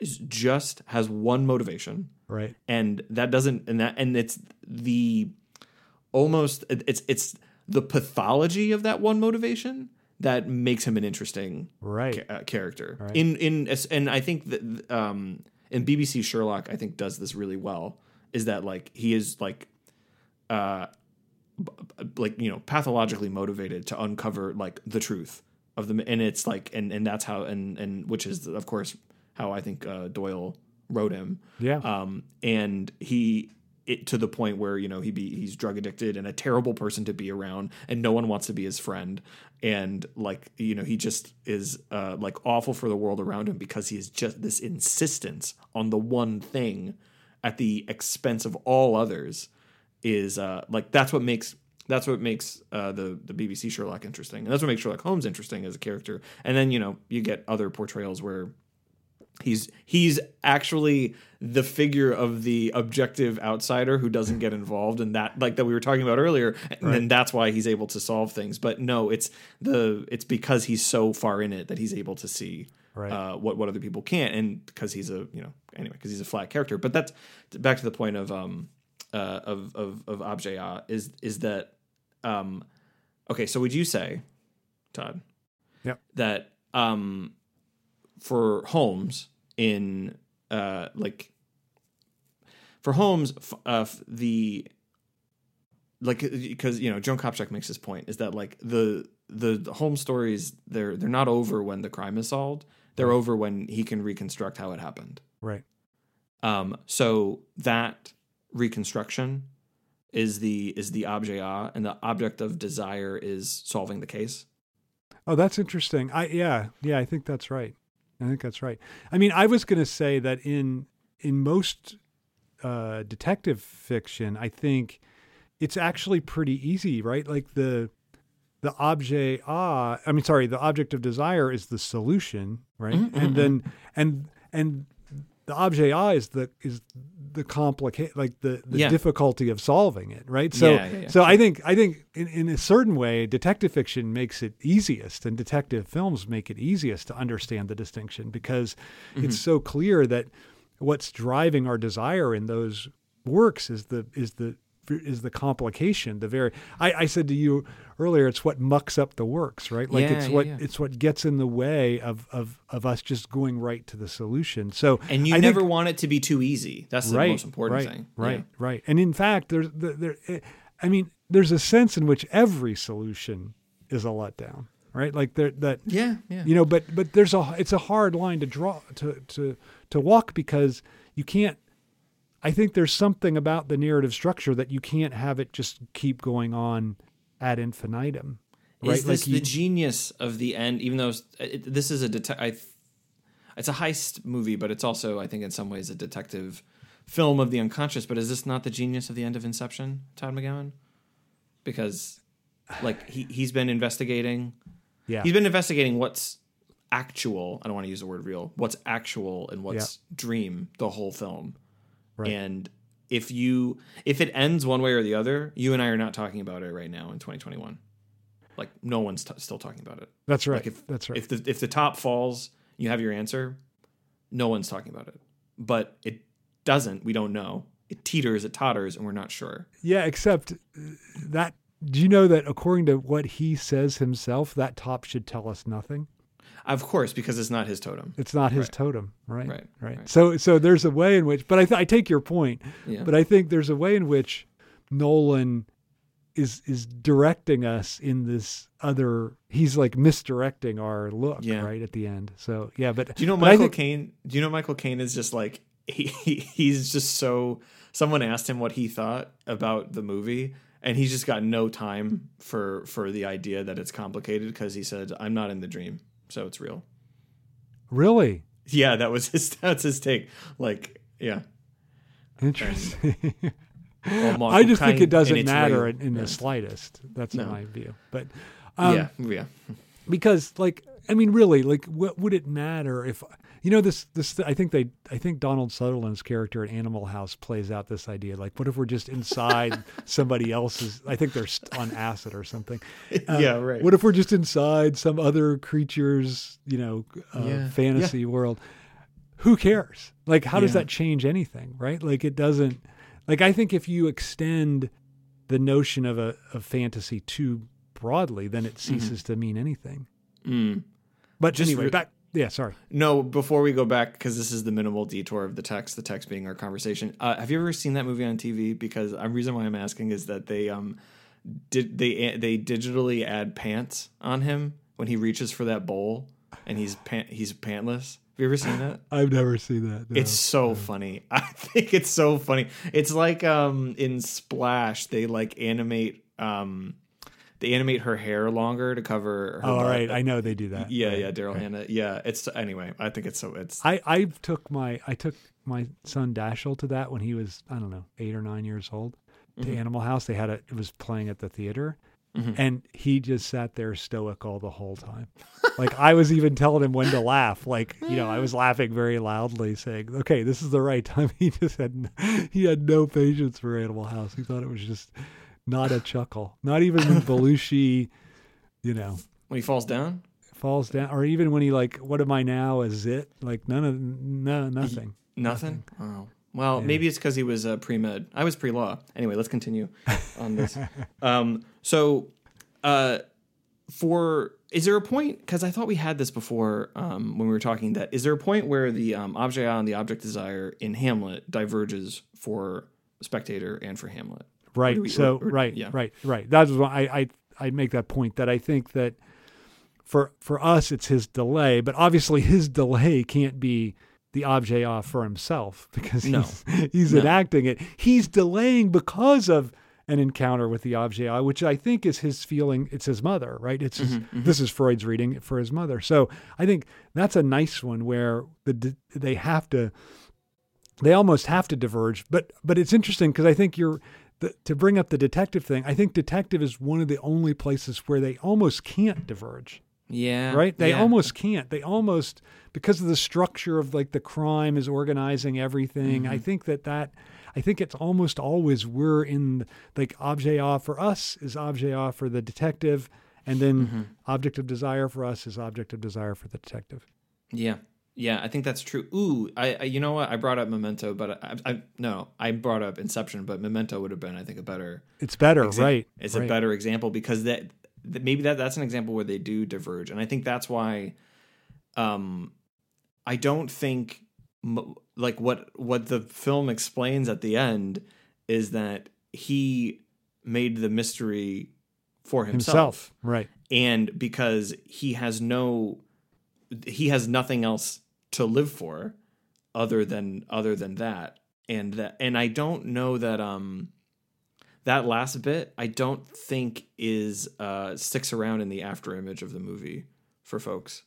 is just has one motivation Right. and that doesn't and that and it's the almost it's it's the pathology of that one motivation that makes him an interesting Right. ca- uh, character Right. in in and I think that um in BBC Sherlock I think does this really well is that like he is like uh like you know pathologically motivated to uncover like the truth of the and it's like and and that's how and and which is of course how I think uh, Doyle wrote him. Yeah. um, and he it, to the point where you know he be he's drug addicted and a terrible person to be around and no one wants to be his friend. And like you know he just is uh, like awful for the world around him because he is just this insistence on the one thing at the expense of all others is uh, like that's what makes that's what makes uh, the the BBC Sherlock interesting and that's what makes Sherlock Holmes interesting as a character. And then you know you get other portrayals where he's he's actually the figure of the objective outsider who doesn't get involved in that like that we were talking about earlier and that's why he's able to solve things. But no it's the it's because he's so far in it that he's able to see Right. uh, what what other people can't and because he's a you know anyway because he's a flat character. But that's back to the point of um uh of of of objet A is is that um okay so would you say Todd Yep. that um for Holmes in uh like for Holmes uh, the like because you know Joan Copjec makes this point is that like the the Holmes stories they're they're not over when the crime is solved. They're Right. over when he can reconstruct how it happened. Right. Um, so that reconstruction is the is the objet a, and the object of desire is solving the case. Oh, that's interesting. I yeah, yeah, I think that's right. I think that's right. I mean, I was going to say that in in most uh, detective fiction, I think it's actually pretty easy, right? Like the the objet ah, I mean, sorry, the object of desire is the solution, right? Mhm, and mhm, then and and the objet ah is the is the complicate like the the Yeah. difficulty of solving it, right? So Yeah, yeah, so I think I think in, in a certain way, detective fiction makes it easiest, and detective films make it easiest to understand the distinction because it's so clear that what's driving our desire in those works is the is the is the complication the very I, I said to you earlier it's what mucks up the works right like Yeah, it's yeah, what yeah. it's what gets in the way of of of us just going right to the solution so And you I think- never want it to be too easy. That's the right, most important right, thing. Right, right. And in fact, there's there, there. eh, I mean, there's a sense in which every solution is a letdown, right? Like there that Yeah, yeah. you know, but but there's a it's a hard line to draw to to to walk because you can't. I think there's something about the narrative structure that you can't have it just keep going on ad infinitum. Right? Is this you- the genius of the end? Even though uh, it, this is a det- I, it's a heist movie, but it's also, I think, in some ways, a detective film of the unconscious. But is this not the genius of the end of Inception, Todd McGowan? Because, like, he he's been investigating. yeah. He's been investigating what's actual. I don't want to use the word real. What's actual and what's dream the whole film. Right. And if you if it ends one way or the other, you and I are not talking about it right now in 2021. Like no one's t- still talking about it. That's right. Like if That's right. if the if the top falls, you have your answer. No one's talking about it. But it doesn't. We don't know. It teeters, it totters, and we're not sure. Yeah, except uh, that. Do you know that according to what he says himself, that top should tell us nothing? Of course, because it's not his totem. It's not his Right. totem, right? Right, right. So, so there's a way in which, but I, th- I take your point, Yeah. but I think there's a way in which Nolan is is directing us in this other. He's like misdirecting our look, Yeah. right at the end. So, yeah, but Do you know Michael Caine? Do you know Michael Caine is just like he, he he's just so. Someone asked him what he thought about the movie, and he's just got no time for for the idea that it's complicated because he said, "I'm not in the dream, so it's real." Really Yeah, that was his. That's his take. Like, yeah. interesting. Well, I just think it doesn't and matter real. in, in Yeah. the slightest. That's No. my view. But um, yeah, yeah. because like I mean really like what would it matter if you know this this I think they I think Donald Sutherland's character in Animal House plays out this idea like what if we're just inside somebody else's I think they're on acid or something Uh, yeah, right. what if we're just inside some other creature's you know uh, Yeah. fantasy world who cares like how does that change anything right like it doesn't like I think if you extend the notion of a of fantasy too broadly then it ceases to mean anything Mm. but Just anyway, re- back. Yeah, sorry. No, before we go back, because this is the minimal detour of the text, the text being our conversation. Uh, have you ever seen that movie on TV? Because the reason why I'm asking is that they um did they they digitally add pants on him when he reaches for that bowl and he's pant he's pantless. Have you ever seen that? I've never seen that. no. It's so funny. I think it's so funny. It's like um in Splash, they like animate um they animate her hair longer to cover her Oh, butt. right. I know they do that. Yeah, Right, yeah, Daryl right. Hannah. Yeah, it's anyway. I think it's so. It's I I took my I took my son Dashiell to that when he was I don't know eight or nine years old to Mhm. Animal House. They had a it was playing at the theater, Mhm. and he just sat there stoic all the whole time. like I was even telling him when to laugh. Like you know I was laughing very loudly, saying, "Okay, this is the right time." He just had he had no patience for Animal House. He thought it was just not a chuckle, not even when Belushi, you know. when he falls down. falls down, or even when he like, "What am I now?" Is it like none of no nothing? Nothing. Oh. Well, Yeah. maybe it's because he was uh, pre med. I was pre law. Anyway, let's continue on this. um, so, uh, for is there a point? Because I thought we had this before um, when we were talking. That is there a point where the um, object and the object desire in Hamlet diverges for spectator and for Hamlet? Right. we- so or- or- right, yeah. right, right. That's why I, I I make that point that I think that for for us it's his delay, but obviously his delay can't be the objet off for himself because No. he's, he's No. enacting it. He's delaying because of an encounter with the objet, which I think is his feeling. It's his mother, right? It's his, Mm-hmm, this is Freud's reading for his mother. So I think that's a nice one where the they have to they almost have to diverge. But but it's interesting because I think you're the, to bring up the detective thing. I think detective is one of the only places where they almost can't diverge. Yeah. Right? They yeah. almost can't. They almost because of the structure of like the crime is organizing everything. Mm-hmm. I think that that I think it's almost always we're in like objet off for us is objet off for the detective, and then Mm-hmm. object of desire for us is object of desire for the detective. Yeah. Yeah, I think that's true. Ooh, I, I you know what? I brought up Memento, but I, I no, I brought up Inception, but Memento would have been, I think, a better It's better, exa- right? It's right. a better example because that, that maybe that that's an example where they do diverge, and I think that's why, um, I don't think like what what the film explains at the end is that he made the mystery for himself himself, right? and because he has no he has nothing else to live for other than other than that and that and I don't know that um that last bit I don't think is uh sticks around in the after image of the movie for folks.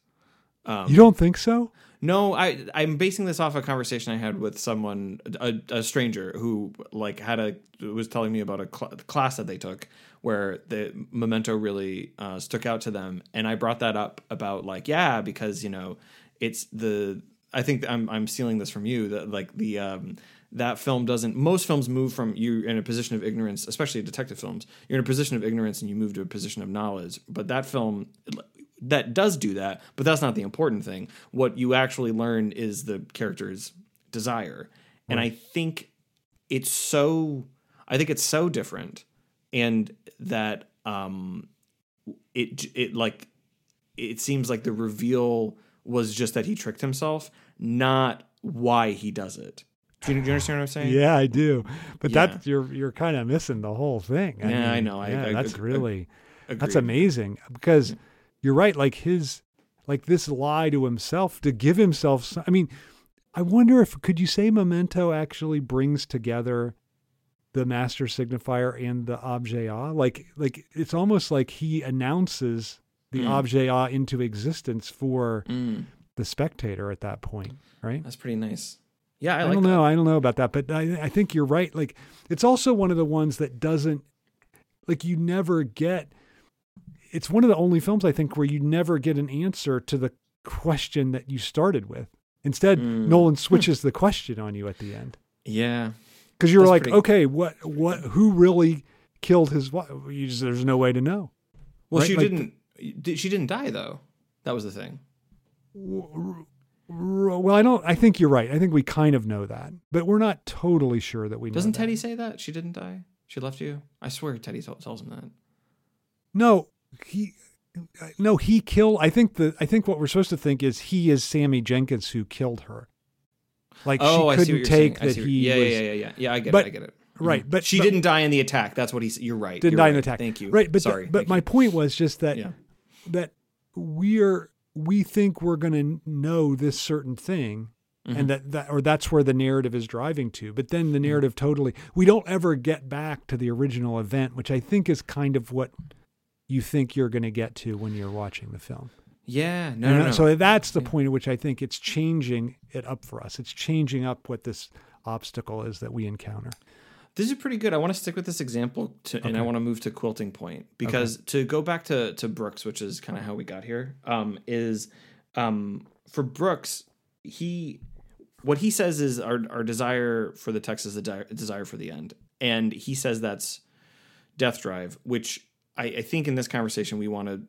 Um, You don't think so? no, I I'm basing this off a conversation I had with someone, a, a stranger who like had a was telling me about a cl- class that they took where the memento really uh, stuck out to them, and I brought that up about like yeah because you know it's the I think I'm I'm stealing this from you that like the um that film doesn't most films move from you in a position of ignorance especially detective films you're in a position of ignorance and you move to a position of knowledge but that film that does do that, but that's not the important thing. What you actually learn is the character's desire. And I think it's so I think it's so different and that um it it like it seems like the reveal was just that he tricked himself, not why he does it. Do you, do you understand what I'm saying? Yeah, I do. But Yeah. that you're you're kind of missing the whole thing. Yeah, I know. I- yeah, I- that's I- really that's amazing because you're right. Like his like this lie to himself to give himself. some- I mean, I wonder if could you say Memento actually brings together the master signifier and the objet a? Like like it's almost like he announces the Mm. objet a into existence for Mm, the spectator at that point, right? that's pretty nice. Yeah, I, I, like don't that. know. I don't know about that, but I, I think you're right. Like it's also one of the ones that doesn't like you never get. It's one of the only films I think where you never get an answer to the question that you started with. Instead, Mm. Nolan switches the question on you at the end Yeah. because you're That's like, pretty- okay, what, what, who really killed his wife? You just, there's no way to know. Well, Right, she like didn't. She didn't die though. That was the thing. Well, I don't. I think you're right. I think we kind of know that, but we're not totally sure that we. Doesn't that. Teddy say that she didn't die? She left you. I swear, Teddy tell, tells him that. No, he no, he killed I think the I think what we're supposed to think is he is Sammy Jankis who killed her. Like oh, she couldn't take that he yeah, was yeah, yeah, yeah, yeah. I get But- it. I get it. right, Mhm. but she but didn't die in the attack. That's what he's. You're right. didn't You're die in the attack. Thank you. Right, but the- sorry. but Thank my you. point was just that Yeah. That we're we think we're going to know this certain thing Mhm. and that, that or that's where the narrative is driving to but then the narrative totally we don't ever get back to the original event which i think is kind of what you think you're going to get to when you're watching the film Yeah. No. You No. no. So that's the Yeah. point at which I think it's changing it up for us. It's changing up what this obstacle is that we encounter. This is pretty good. I want to stick with this example, to, and I want to move to quilting point because to go back to to Brooks, which is kind of how we got here, um, is um, for Brooks, he what he says is our our desire for the text is a di- desire for the end, and he says that's death drive, which I, I think in this conversation we want to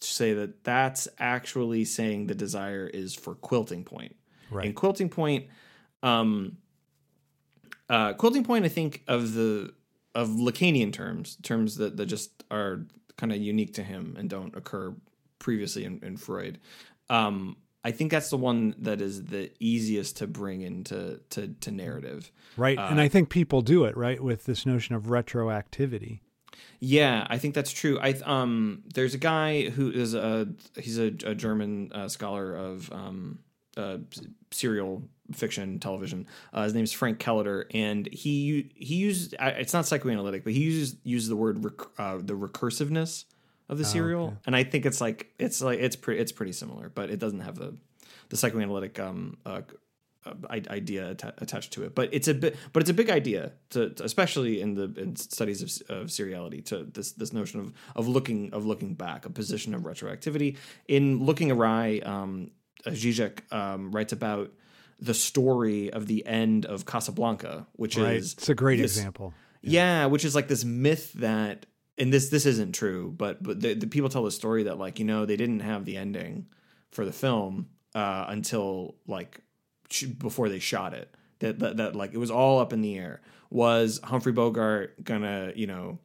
say that that's actually saying the desire is for quilting point. Right. And quilting point, um, uh, quilting point, I think of the of Lacanian terms, terms that, that just are kind of unique to him and don't occur previously in, in Freud. Um, I think that's the one that is the easiest to bring into to, to narrative. Right. and I think people do it, right, with this notion of retroactivity. Yeah, I think that's true. I um, there's a guy who is a he's a, a German uh, scholar of um, uh, serial fiction television. Uh, his name is Frank Kelleter, and he he used it's not psychoanalytic, but he uses uses the word rec, uh, the recursiveness of the serial, oh, okay. and I think it's like it's like it's pretty it's pretty similar, but it doesn't have the the psychoanalytic um, uh, uh, idea attached to it. But it's a bit, but it's a big idea, to, to especially in the in studies of, of seriality. To this this notion of of looking of looking back, a position of retroactivity in looking awry. Um, Zizek um, writes about the story of the end of Casablanca, which right. is it's a great this, example. Yeah. yeah, which is like this myth that, and this this isn't true, but but the, the people tell the story that like you know they didn't have the ending for the film uh, until like before they shot it. That, that that like it was all up in the air. Was Humphrey Bogart gonna you know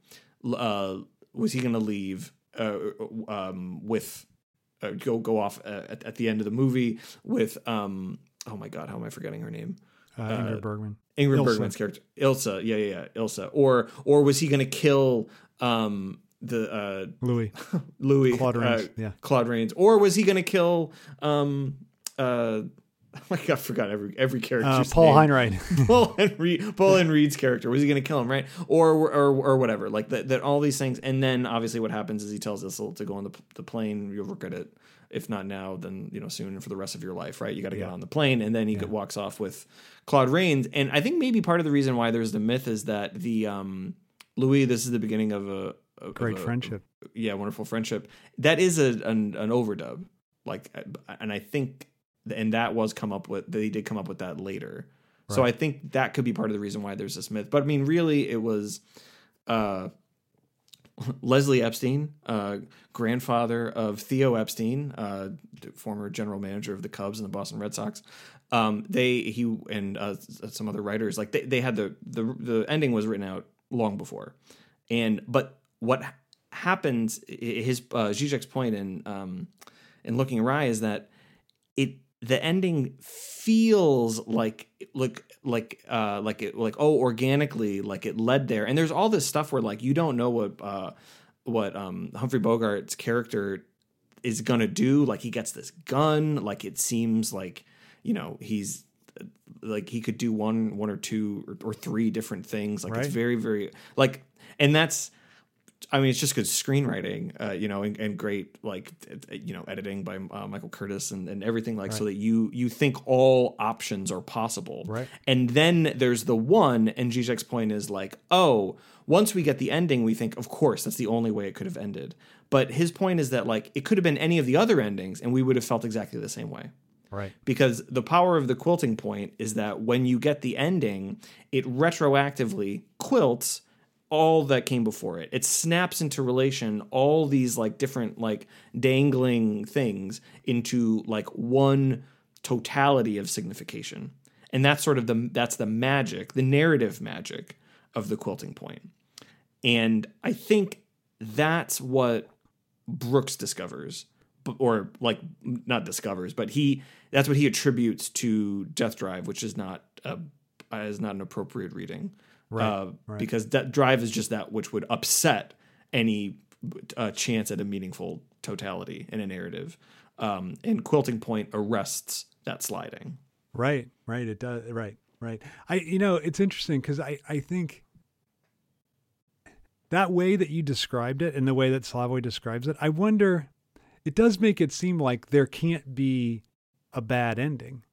uh, was he gonna leave uh, um, with uh, go go off uh, at, at, the end of the movie with um oh my god how am I forgetting her name uh, Ingrid Bergman Ingrid Ilsa. Bergman's character Ilsa yeah yeah yeah Ilsa or or was he gonna kill um the uh Louis Louis Claude Rains yeah Claude Rains or was he gonna kill um uh Oh my god, I forgot every every character. Uh, Paul Henreid. Paul Henry Paul character. Was he gonna kill him, right? Or or or whatever. Like that that all these things. And then obviously what happens is he tells Ilsa to go on the the plane. You'll regret it. If not now, then you know soon for the rest of your life, right? You got to yeah. get on the plane, and then he yeah. walks off with Claude Rains. And I think maybe part of the reason why there's the myth is that the um, Louis. This is the beginning of a, a great of a, friendship. Yeah, wonderful friendship. That is a an, an overdub. Like, and I think and that was come up with they did come up with that later. Right. So I think that could be part of the reason why there's this myth. But I mean, really, it was uh, Leslie Epstein, uh, grandfather of Theo Epstein, uh, former general manager of the Cubs and the Boston Red Sox. Um, they he and uh, some other writers like they, they had the, the the ending was written out long before, and but what happens his uh, Zizek's point in um, in Looking Awry is that it the ending feels like like like uh like it like oh organically like it led there. And there's all this stuff where like you don't know what uh what um Humphrey Bogart's character is gonna do. Like he gets this gun. Like it seems like you know he's like he could do one one or two or, or three different things. Like right. it's very very like and that's I mean, it's just good screenwriting, uh, you know, and, and, great like you know editing by uh, Michael Curtiz and, and everything like right. so that you you think all options are possible, right? And then there's the one, and Zizek's point is like, oh, once we get the ending, we think, of course, that's the only way it could have ended. But his point is that like it could have been any of the other endings, and we would have felt exactly the same way. Right. Because the power of the quilting point is that when you get the ending, it retroactively quilts all that came before it. It snaps into relation all these like different like dangling things into like one totality of signification. And that's sort of the that's the magic, the narrative magic of the quilting point. And I think that's what Brooks discovers or like not discovers, but he that's what he attributes to Death Drive, which is not a is not an appropriate reading right, uh, right. because that drive is just that which would upset any uh, chance at a meaningful totality in a narrative. Um, and quilting point arrests that sliding. Right, right. It does. Right, right. I, you know, it's interesting because I, I think that way that you described it and the way that Slavoj describes it, I wonder, it does make it seem like there can't be a bad ending.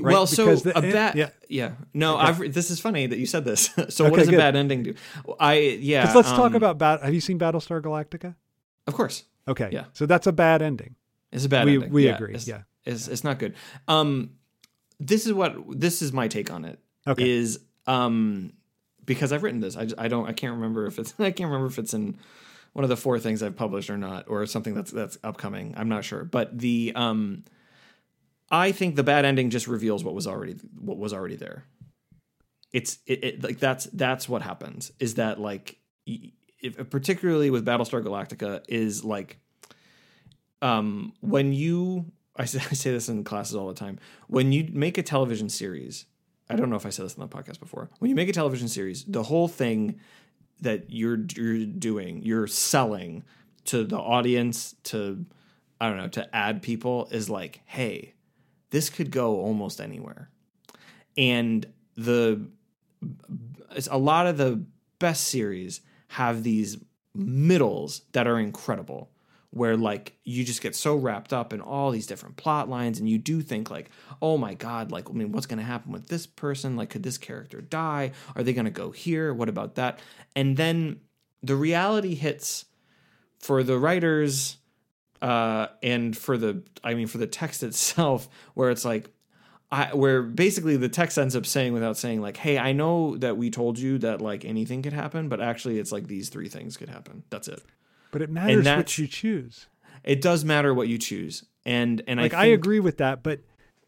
Right? Well, so the, a bad yeah. yeah. No, okay. I've, this is funny that you said this. so okay, what does good. a bad ending do? I yeah. Cuz Let's um, talk about bad. Have you seen Battlestar Galactica? Of course. Okay. Yeah. So that's a bad ending. It's a bad we, ending. We yeah, agree. It's, yeah. It's, it's not good. Um, this is what this is my take on it. Okay. Is um because I've written this. I, I don't I can't remember if it's I can't remember if it's in one of the four things I've published or not, or something that's that's upcoming. I'm not sure. But the um I think the bad ending just reveals what was already what was already there. It's it, it like that's that's what happens is that like if, particularly with Battlestar Galactica is like um when you I say, I say this in classes all the time. When you make a television series, I don't know if I said this on the podcast before. When you make a television series, the whole thing that you're you're doing, you're selling to the audience, to I don't know, to add people is like, hey, this could go almost anywhere. And the a lot of the best series have these middles that are incredible where like you just get so wrapped up in all these different plot lines and you do think like oh my god like i mean what's going to happen with this person? Like could this character die? Are they going to go here? What about that? And then the reality hits for the writers uh and for the i mean for the text itself where it's like I, where basically the text ends up saying without saying like hey i know that we told you that like anything could happen but actually it's like these three things could happen that's it but it matters what you choose. It does matter what you choose, and and like I, I agree with that. But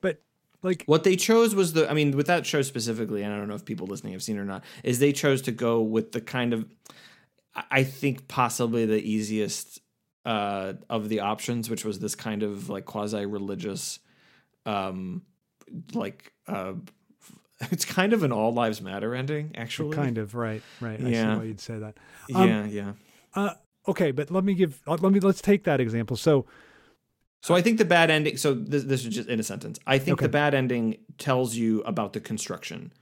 but like what they chose was the. I mean, with that show specifically, and I don't know if people listening have seen it or not, is they chose to go with the kind of, I think possibly the easiest uh, of the options, which was this kind of like quasi religious, um, like uh, it's kind of an all lives matter ending, actually. Kind of right, right. I yeah, see why you'd say that. Um, yeah, yeah. Uh, okay, but let me give uh, let me let's take that example. So so I think the bad ending. So this, this is just in a sentence. I think okay. the bad ending tells you about the construction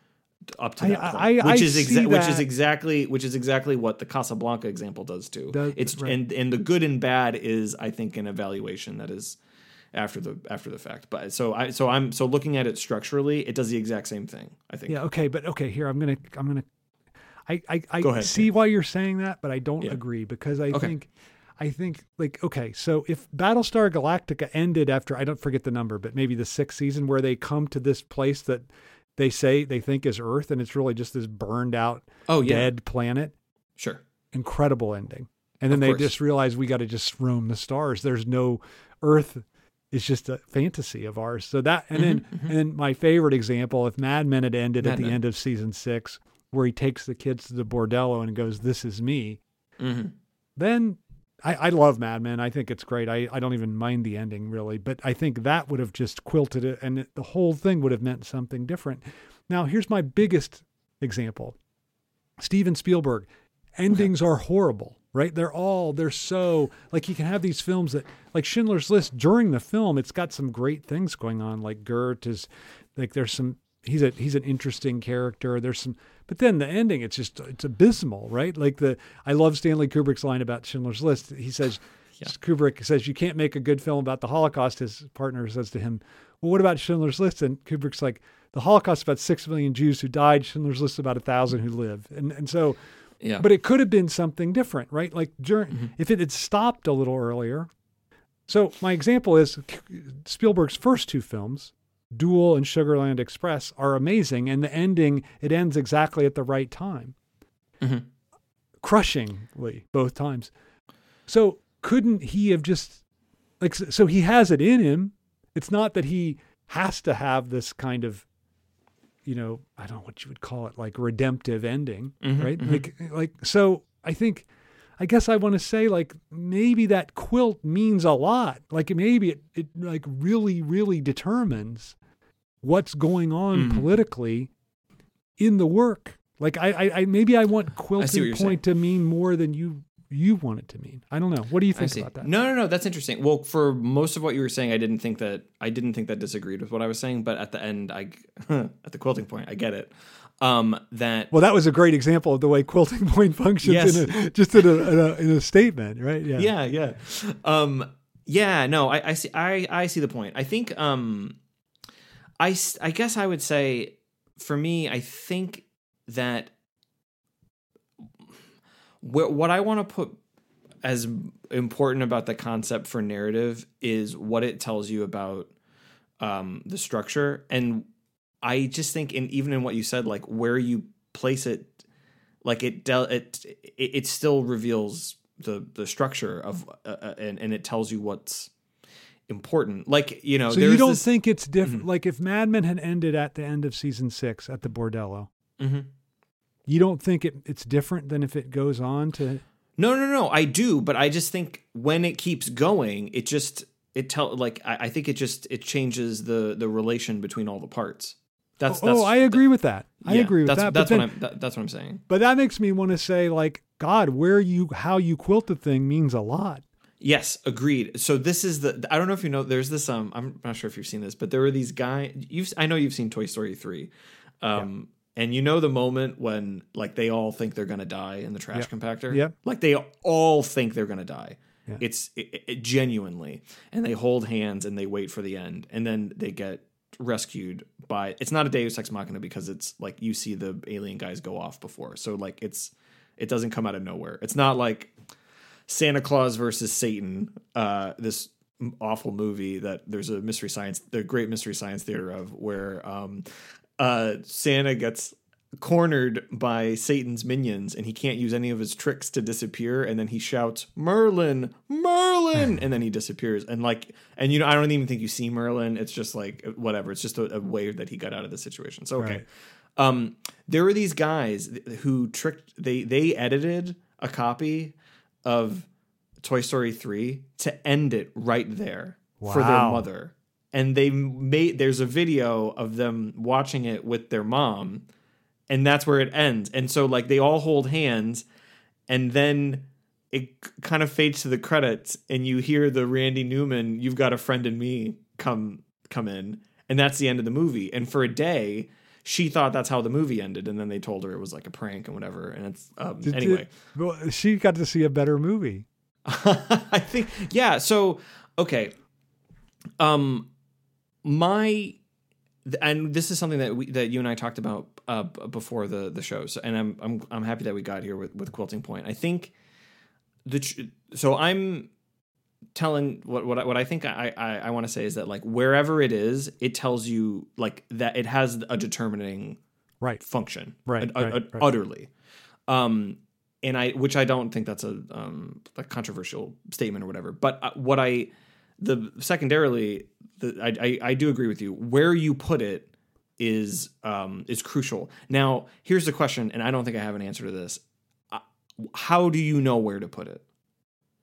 up to that I, point, I, which I is exa- which is exactly which is exactly what the Casablanca example does too. It's right. and and the good and bad is I think an evaluation that is after the after the fact. But so I so I'm so looking at it structurally, it does the exact same thing. I think. Yeah. Okay. But okay. Here I'm gonna I'm gonna I I, I ahead, see why you're saying that, but I don't yeah. agree because I okay. think I think like okay, so if Battlestar Galactica ended after I don't forget the number, but maybe the sixth season where they come to this place that they say they think is Earth, and it's really just this burned out, oh yeah. dead planet. Sure, incredible ending. And then of they course. just realize we got to just roam the stars. There's no Earth. It's just a fantasy of ours. So that, and mm-hmm, then, mm-hmm. and then my favorite example, if Mad Men had ended Mad at the Men. end of season six, where he takes the kids to the bordello and goes, "This is me," mm-hmm. then I, I, love Mad Men. I think it's great. I, I don't even mind the ending really, but I think that would have just quilted it, and it, the whole thing would have meant something different. Now, here's my biggest example: Steven Spielberg. Endings are horrible, right? They're all they're so like you can have these films that like Schindler's List during the film, it's got some great things going on. Like Goeth is like there's some he's a he's an interesting character. There's some but then the ending, it's just it's abysmal, right? Like the I love Stanley Kubrick's line about Schindler's List. He says yeah. Kubrick says you can't make a good film about the Holocaust. His partner says to him, "Well, what about Schindler's List?" And Kubrick's like, "The Holocaust about six million Jews who died. Schindler's List about a thousand who live." And and so, yeah. But it could have been something different, right? Like during, mm-hmm. if it had stopped a little earlier. So my example is Spielberg's first two films Duel and Sugarland Express are amazing, and the ending it ends exactly at the right time, mm-hmm. crushingly both times. So couldn't he have just like so he has it in him? It's not that he has to have this kind of you know I don't know what you would call it like redemptive ending, mm-hmm, right? Mm-hmm. Like like so I think I guess I want to say like maybe that quilt means a lot. Like maybe it, it like really, really determines what's going on mm. politically in the work. Like I, I, I maybe I want quilting point saying. to mean more than you you want it to mean. I don't know. What do you think about that? No, no, no. That's interesting. Well, for most of what you were saying, I didn't think that I didn't think that disagreed with what I was saying. But at the end, I at the quilting point, I get it um, that well that was a great example of the way quilting point functions yes. in a, just in a, in a, in a statement right? Yeah. Yeah yeah. Um, yeah no I, I see I, I see the point. I think um, I, I guess i would say for me i think that wh- what i want to put as important about the concept for narrative is what it tells you about um, the structure and I just think, in even in what you said, like where you place it, like it del- it, it it still reveals the the structure of uh, uh, and and it tells you what's important. Like you know, so you don't this, think it's different. Mm-hmm. Like if Mad Men had ended at the end of season six at the bordello, mm-hmm. you don't think it, it's different than if it goes on to. No, no, no. I do, but I just think when it keeps going, it just it tell like I, I think it just it changes the the relation between all the parts. That's, oh, that's I agree with that. I yeah, agree with that's, that. That's what I'm that, that's what I'm saying. but that makes me want to say like God, where you how you quilt the thing means a lot. Yes, agreed. So this is the I don't know if you know there's this um I'm not sure if you've seen this, but there were these guy you've I know you've seen Toy Story 3. Um and you know the moment when like they all think they're going to die in the trash compactor? Yep. Like they all think they're going to die. Yeah. It's it, it, genuinely and they hold hands and they wait for the end and then they get rescued by it's not a deus ex machina because it's like you see the alien guys go off before. So like it's it doesn't come out of nowhere. It's not like Santa Claus versus Satan, uh, this awful movie that there's a mystery science, the great mystery science theater of where um, uh, Santa gets cornered by Satan's minions and he can't use any of his tricks to disappear and then he shouts Merlin! Merlin! and then he disappears. And like and you know I don't even think you see Merlin. It's just like whatever. It's just a, a way that he got out of the situation. So okay. Right. um there were these guys who tricked they they edited a copy of Toy Story 3 to end it right there for their mother. And they made there's a video of them watching it with their mom and that's where it ends. And so like they all hold hands and then it kind of fades to the credits and you hear the Randy Newman you've got a friend in me come come in and that's the end of the movie. And for a day she thought that's how the movie ended and then they told her it was like a prank and whatever and it's um, Did- anyway well, she got to see a better movie. I think yeah. So okay, um, my and this is something that we that you and I talked about uh, before the the show. So, and I'm I'm I'm happy that we got here with with quilting point. I think the tr- so I'm telling what what I, what I think I I, I want to say is that like wherever it is, it tells you like that it has a determining Right. function Right, ut- right, right. utterly um and i which i don't think that's a um a controversial statement or whatever but uh, what i the secondarily the I, I i do agree with you where you put it is um is crucial now here's the question and i don't think i have an answer to this Uh, how do you know where to put it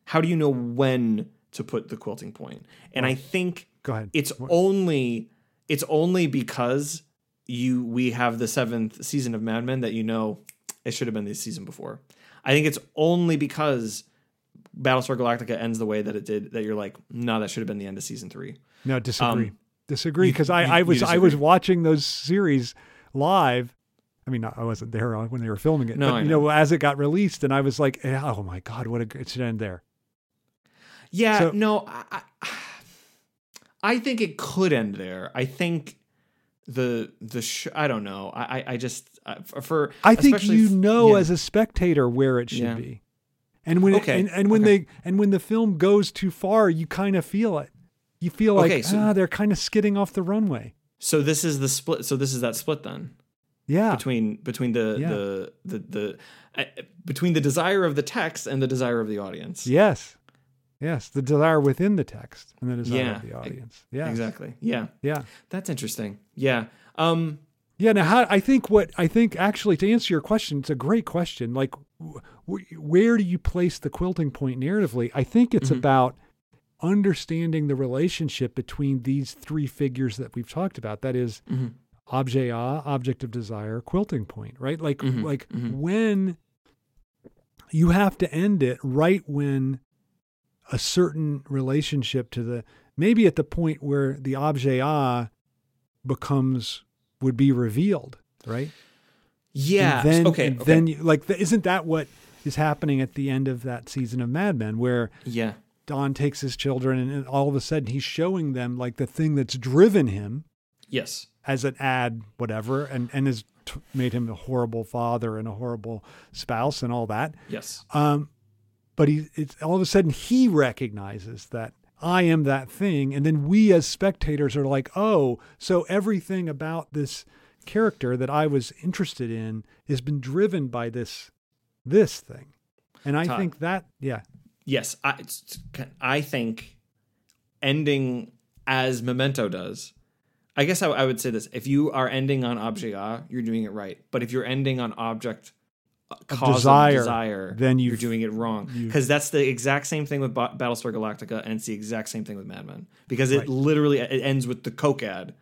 how do you know when to put the quilting point? and i think Go ahead. it's only it's only because you we have the seventh season of Mad Men that you know it should have been the season before. I think it's only because Battlestar Galactica ends the way that it did that you're like, no, that should have been the end of season three. No, disagree. Um, disagree because I, I was I was watching those series live. I mean, I wasn't there when they were filming it, No, but you know, as it got released, and I was like, eh, "Oh my god, what a it should end there." Yeah, So- no, I, I, think it could end there. I think the the sh- I don't know. I I, just uh, for, for I think you know yeah. as a spectator where it should Yeah. be, and when Okay, it, and, and when okay. they and when the film goes too far, you kind of feel it. You feel like Okay, so- ah, they're kind of skidding off the runway. so this is the split. So this is that split then. Yeah, between between the Yeah. the the the uh, between the desire of the text and the desire of the audience. yes, yes, the desire within the text and the desire Yeah, of the audience. Yeah, Exactly. Yeah. Yeah. That's interesting. Yeah. Um Yeah. Now, how, I think what I think actually to answer your question, it's a great question. Like, wh- wh- where do you place the quilting point narratively? I think it's Mhm. about understanding the relationship between these three figures that we've talked about. That is, Mhm. objet A, object of desire, quilting point. Right? Like, Mhm, like mhm. when you have to end it right when a certain relationship to the maybe at the point where the objet A becomes would be revealed, right? yeah. And then, okay. and okay. Then you, like, isn't that what is happening at the end of that season of Mad Men, where yeah. Don takes his children and, and all of a sudden he's showing them like the thing that's driven him Yes. as an ad, whatever, and and has t- made him a horrible father and a horrible spouse and all that. Yes. Um, but he, it's all of a sudden he recognizes that I am that thing, and then we as spectators are like, oh, so everything about this character that I was interested in has been driven by this this thing, and I Todd. think that yeah, Yes. I I think ending as Memento does. I guess I, I would say this: if you are ending on object A, you're doing it right. But if you're ending on object uh, cause desire, desire, then you're doing it wrong. Because that's the exact same thing with Ba- Battlestar Galactica, and it's the exact same thing with Mad Men. Because it Right. literally it ends with the Coke ad,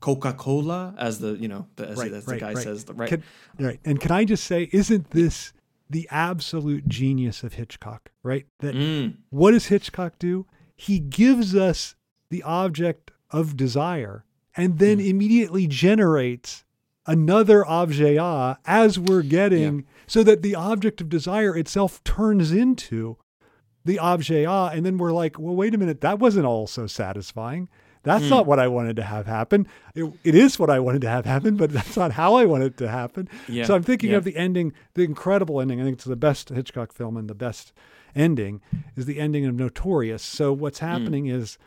Coca Cola, as the you know the, as, Right, as the guy right. says, right? Can, right. And can I just say, isn't this the absolute genius of Hitchcock? Right. That Mm, what does Hitchcock do? He gives us the object of desire and then Hmm. immediately generates another objet as we're getting so that the object of desire itself turns into the objet and then we're like well wait a minute that wasn't all so satisfying that's Hmm. not what i wanted to have happen. It, it is what i wanted to have happen but that's not how i wanted it to happen. Yeah, so i'm thinking yeah. of the ending the incredible ending. I think it's the best hitchcock film and the best ending is the ending of notorious. So what's Hmm. happening is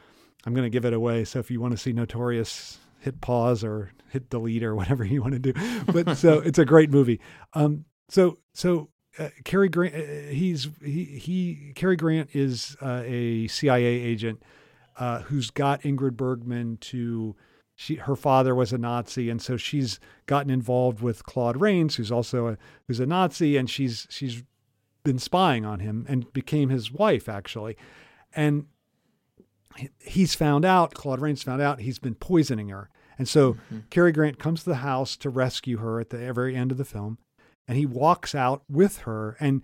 i'm going to give it away. So if you want to see notorious hit pause or hit delete or whatever you want to do. But so it's a great movie. Um so so uh, Cary Grant, uh, he's he he Cary Grant is uh, a CIA agent uh, who's got Ingrid Bergman to. She her father was a Nazi, and so she's gotten involved with Claude Rains, who's also a who's a Nazi, and she's she's been spying on him and became his wife actually, and he's found out Claude Rains found out he's been poisoning her, and so Cary Grant comes to the house to rescue her at the very end of the film, and he walks out with her, and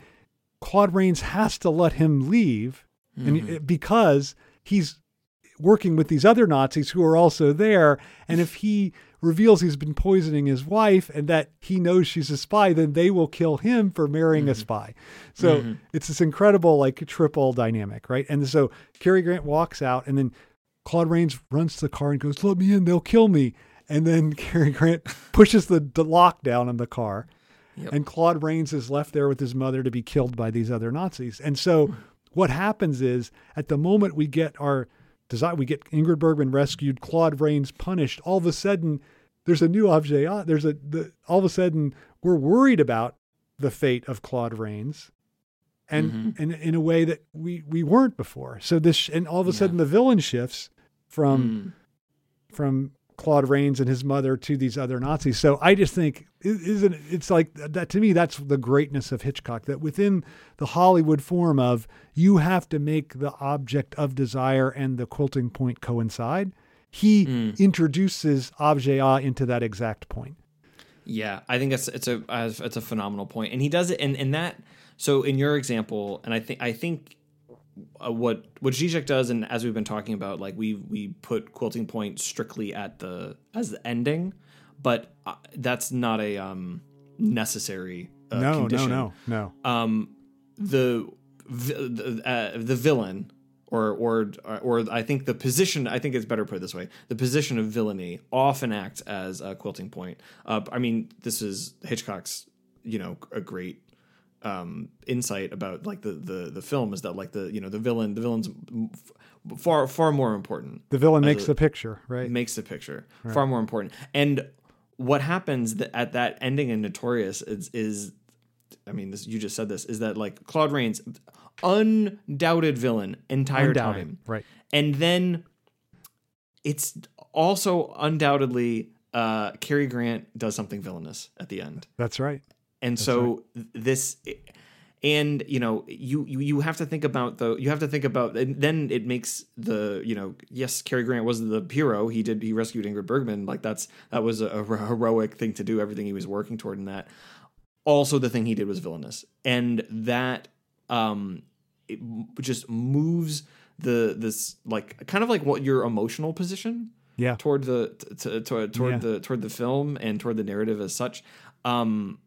Claude Rains has to let him leave, and because he's working with these other Nazis who are also there, and if he reveals he's been poisoning his wife and that he knows she's a spy, then they will kill him for marrying a mm-hmm. spy. So mm-hmm. it's this incredible like triple dynamic, right? And so Cary Grant walks out, and then Claude Rains runs to the car and goes, "Let me in, they'll kill me." And then Cary Grant pushes the, the lock down on the car, Yep. and Claude Rains is left there with his mother to be killed by these other Nazis. And so hmm. what happens is at the moment we get our design, we get Ingrid Bergman rescued, Claude Rains punished. All of a sudden, there's a new objet. ah, There's a the, all of a sudden we're worried about the fate of Claude Rains. And, and in a way that we, we weren't before. So this and all of a Yeah. sudden the villain shifts from Mm. from Claude Rains and his mother to these other Nazis. So I just think it isn't it's like that to me that's the greatness of Hitchcock that within the Hollywood form of you have to make the object of desire and the quilting point coincide. He Mm. introduces objet a into that exact point. Yeah, I think that's it's a it's a phenomenal point, and he does it, and and that. So in your example, and I think I think uh, what what Zizek does, and as we've been talking about, like we we put quilting point strictly at the as the ending, but uh, that's not a um necessary uh, no, condition. no, no, no. Um, the the, uh, the villain. Or, or, or I think the position. I think it's better put this way: the position of villainy often acts as a quilting point. Uh, I mean, this is Hitchcock's, you know, a great um, insight about like the, the the film is that like the you know the villain the villain's far far more important The villain makes a- the picture, right? makes the picture far more important and what happens th- at that ending in notorious is, is i mean this you just said this is that like claude rains undoubted villain entire Undoubted, time right. and then it's also undoubtedly uh Cary Grant does something villainous at the end That's right. And so th- this and you know you, you you have to think about the you have to think about and then it makes the you know yes Cary Grant was the hero. He did he rescued Ingrid Bergman. Like that's that was a, a heroic thing to do everything he was working toward in that. Also the thing he did was villainous. And that um it just moves the this like kind of like what your emotional position Yeah. toward the t- t- toward toward Yeah. the toward the film and toward the narrative as such. Um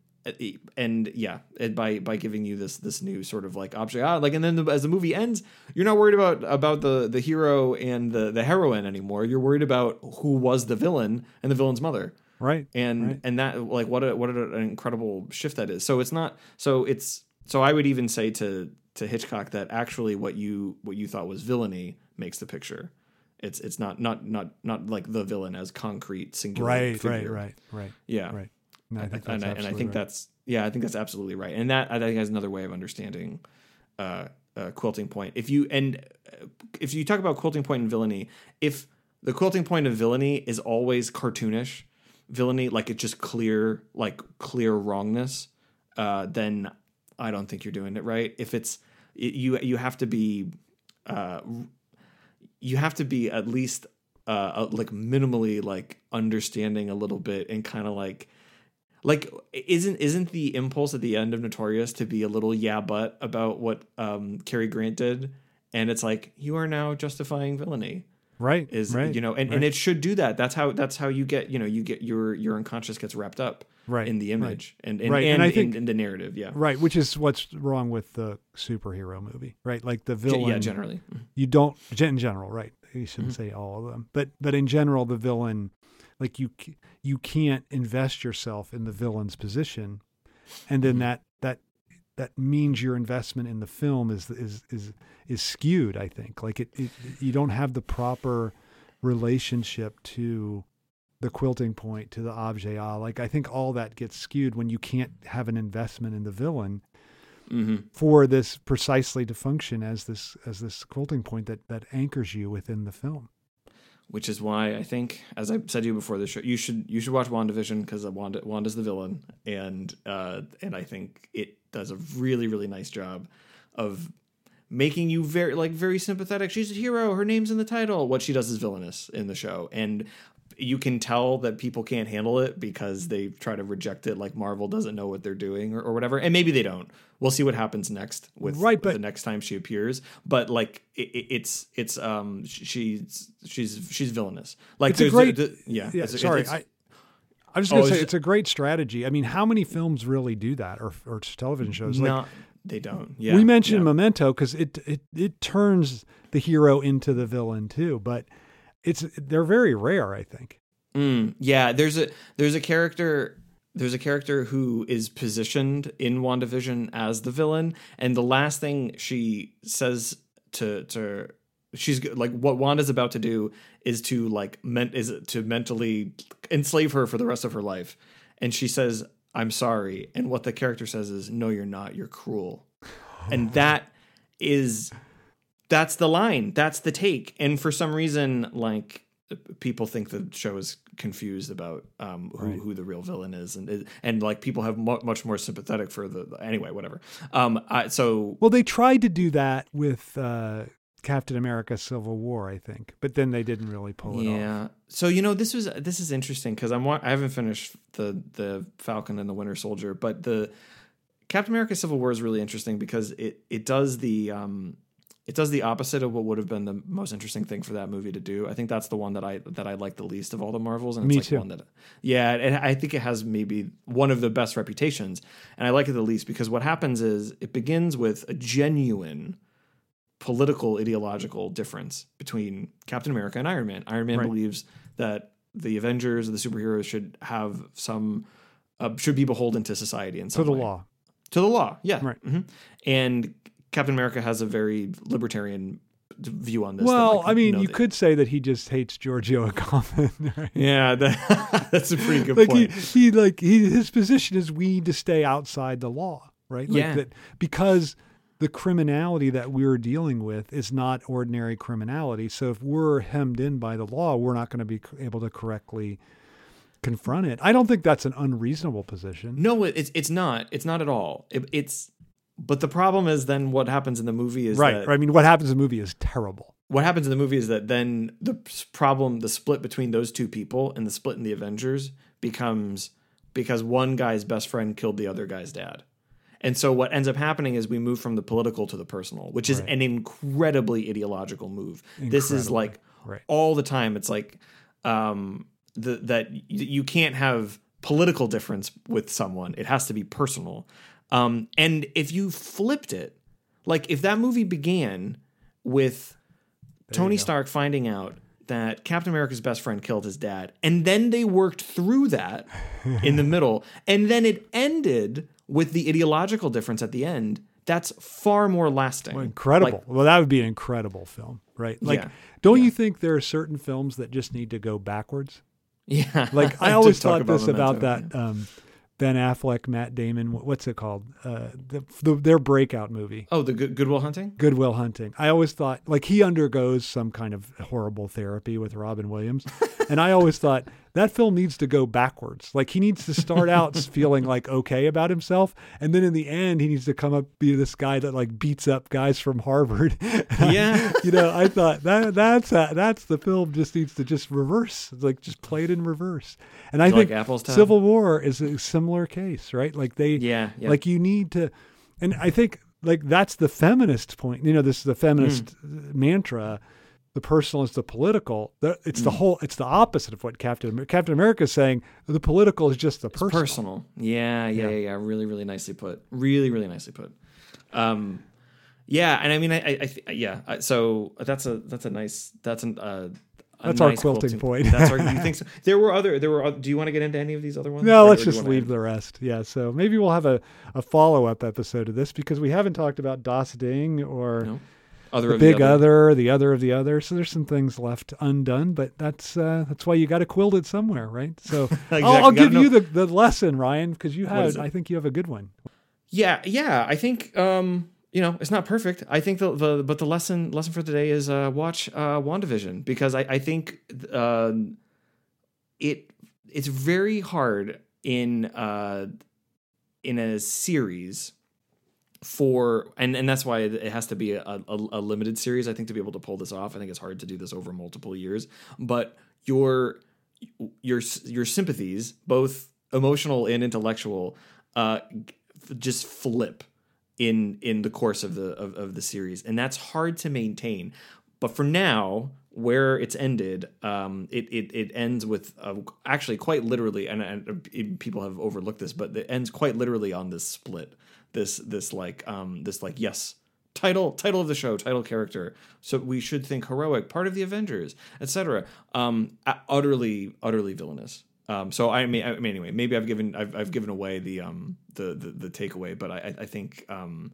and yeah it, by by giving you this this new sort of like object ah, like and then the, as the movie ends you're not worried about about the the hero and the the heroine anymore you're worried about who was the villain and the villain's mother Right. and Right. and that like what a what an incredible shift that is so it's not so it's so i would even say to to hitchcock that actually what you what you thought was villainy makes the picture it's it's not not not not like the villain as concrete singular Right, right, right, right. yeah Right. No, I think that's and, I, and I think right. that's yeah i think that's absolutely right and that i think is another way of understanding uh, uh quilting point if you and uh, if you talk about quilting point and villainy if the quilting point of villainy is always cartoonish villainy like it's just clear like clear wrongness uh, then I don't think you're doing it right. If it's you, you have to be, uh, you have to be at least uh, like minimally like understanding a little bit and kind of like like isn't isn't the impulse at the end of Notorious to be a little yeah but about what um Cary Grant did? And it's like you are now justifying villainy. Right is right, you know and, right. and it should do that. That's how that's how you get you know you get your your unconscious gets wrapped up Right, in the right. image and and, Right, and, and I think- in, the narrative yeah. Right which is what's wrong with the superhero movie right? Like the villain yeah generally. You don't in general right? You shouldn't Mm-hmm. say all of them. But but in general the villain like you you can't invest yourself in the villain's position and Mm-hmm. then that that that means your investment in the film is is is is skewed i think like it, it you don't have the proper relationship to the quilting point to the objet ah like i think all that gets skewed when you can't have an investment in the villain hmm for this precisely to function as this as this quilting point that that anchors you within the film. Which is why I think, as I said to you before the show, you should you should watch WandaVision because Wanda Wanda's the villain, and uh, and I think it does a really really nice job of making you very like very sympathetic. She's a hero. Her name's in the title. What she does is villainous in the show, and you can tell that people can't handle it because they try to reject it like Marvel doesn't know what they're doing or, or whatever. And maybe they don't. We'll see what happens next with Right, but- the next time she appears. But like it, it- it's it's um she's she's she's villainous. Like It's a great- the- yeah. Yeah, it's- sorry, it's- I I was Oh, going to it's say it's a great strategy. I mean, how many films really do that, or or television shows? Like no, they don't. Yeah, we mentioned yeah. Memento because it it it turns the hero into the villain too, but it's they're very rare. I think. Mm, yeah, there's a there's a character there's a character who is positioned in WandaVision as the villain, and the last thing she says to to she's like what Wanda's about to do is to like meant is to mentally enslave her for the rest of her life, and she says I'm sorry, and what the character says is no, you're not, you're cruel, and that is that's the line. That's the take. And for some reason like people think the show is confused about um, who, Right. who the real villain is. And and like people have mu- much more sympathetic for the anyway whatever. Um I, so Well, they tried to do that with uh, Captain America: Civil War, I think, but then they didn't really pull it off. yeah. So you know this was this is interesting because i'm i haven't finished the the falcon and the winter soldier but the captain america civil war is really interesting because it it does the um it does the opposite of what would have been the most interesting thing for that movie to do. I think that's the one that I that I like the least of all the Marvels, and it's Me like too. one that, yeah, and I think it has maybe one of the best reputations, and I like it the least because what happens is it begins with a genuine political ideological difference between Captain America and Iron Man. Iron Man Right. believes that the Avengers, the superheroes, should have some uh, should be beholden to society and To the way. law, To the law, yeah. Right. Mhm. And Captain America has a very libertarian view on this. that, well, like, I mean, no, you could say that he just hates Giorgio Agamben. Right? Yeah, that, that's a pretty good like point. he, he like he his position is we need to stay outside the law, right? Like Yeah. that because the criminality that we're dealing with is not ordinary criminality. So if we're hemmed in by the law, we're not going to be able to correctly confront it. I don't think that's an unreasonable position. no, it's it's not. It's not at all. It, it's but the problem is then what happens in the movie is right. that I mean, what happens in the movie is terrible. what happens in the movie is that then the problem, the split between those two people and the split in the Avengers becomes because one guy's best friend killed the other guy's dad. And so what ends up happening is we move from the political to the personal, which is Right. an incredibly ideological move. This is like Right. all the time. It's like um, the, that you can't have political difference with someone. It has to be personal. Um, and if you flipped it, like if that movie began with Tony. Stark finding out that Captain America's best friend killed his dad, and then they worked through that in the middle, and then it ended with the ideological difference at the end. That's far more lasting. Well, incredible. Like, well, that would be an incredible film, right? Like, Yeah. don't Yeah. you think there are certain films that just need to go backwards? yeah. Like I always thought this about that um, Ben Affleck, Matt Damon. What's it called? Uh, the, the, their breakout movie, Oh, the Good, Goodwill Hunting. Good Will Hunting. I always thought like he undergoes some kind of horrible therapy with Robin Williams, and I always thought that film needs to go backwards. Like he needs to start out feeling like okay about himself, and then in the end, he needs to come up be this guy that like beats up guys from Harvard. Yeah. you know, I thought that that's uh, that's the film just needs to just reverse, It's like just play it in reverse. And I You think like Civil War is a similar case, right? Like they, Yeah, yeah. like you need to, and I think like that's the feminist point. You know, this is the feminist Mm. mantra. The personal is the political. It's Mm. the whole. It's the opposite of what Captain Amer- Captain America is saying. The political is just the personal. personal. Yeah, yeah, yeah, yeah. Really, really nicely put. Really, really nicely put. Um, yeah, and I mean, I, I, I yeah. So that's a that's a nice that's an uh, a That's our nice quilting point. That's our. You think so? There were other. There were. Do you want to get into any of these other ones? No, Or- let's or just leave the rest. Yeah. So maybe we'll have a, a follow up episode of this because we haven't talked about Das Ding or No. Other the of big the other, the other of the other. So there's some things left undone, but that's uh, that's why you got to quilt it somewhere, right? So Exactly. I'll, I'll give you the, the lesson, Ryan, because you is? I think you have a good one. Yeah, yeah. I think um, you know it's not perfect. I think the, the but the lesson lesson for today is uh, watch uh, Wandavision because I I think uh, it it's very hard in uh, in a series for and and that's why it has to be a, a, a limited series. I think to be able to pull this off, I think it's hard to do this over multiple years. But your your your sympathies, both emotional and intellectual, uh, just flip in in the course of the of, of the series, and that's hard to maintain. But for now, where it's ended, um, it, it it ends with uh, actually quite literally, and, and people have overlooked this, but it ends quite literally on this split. This this like um this like yes title title of the show title character. So we should think heroic part of the avengers etc um utterly utterly villainous. Um so i mean, I mean anyway maybe i've given I've, I've given away the um the the, the takeaway but i i think um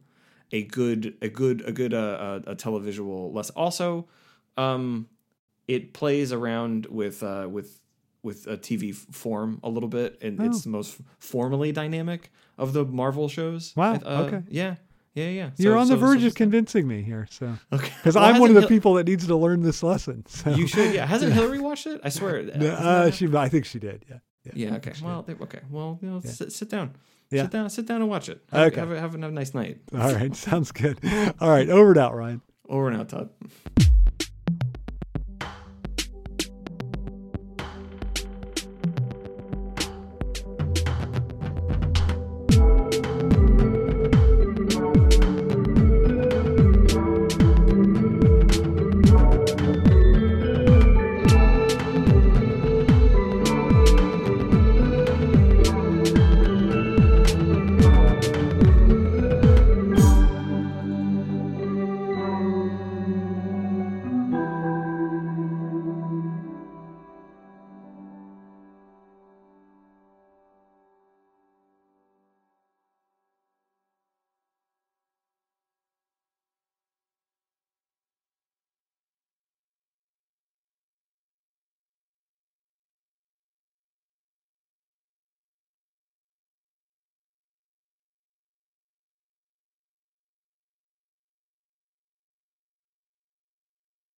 a good a good a good uh, a, a televisual less. Also um it plays around with uh with with a TV form a little bit, and it's the most formally dynamic of the Marvel shows. Wow, Uh, okay. yeah, yeah, yeah. You're So- on the so- verge so- of convincing me here, so Okay. because Well, I'm one of the Hil- people that needs to learn this lesson. So. You should. Yeah. Hasn't Hillary watched it? I swear. No, uh, she, I think she did. Yeah. yeah. I Okay. Well. they- Okay. Well. You know, sit, sit down. Yeah. Sit down. Sit down and watch it. Have, Okay. Have, a, have a nice night. All right, sounds good. All right, over and out, Ryan. Over and out, Todd.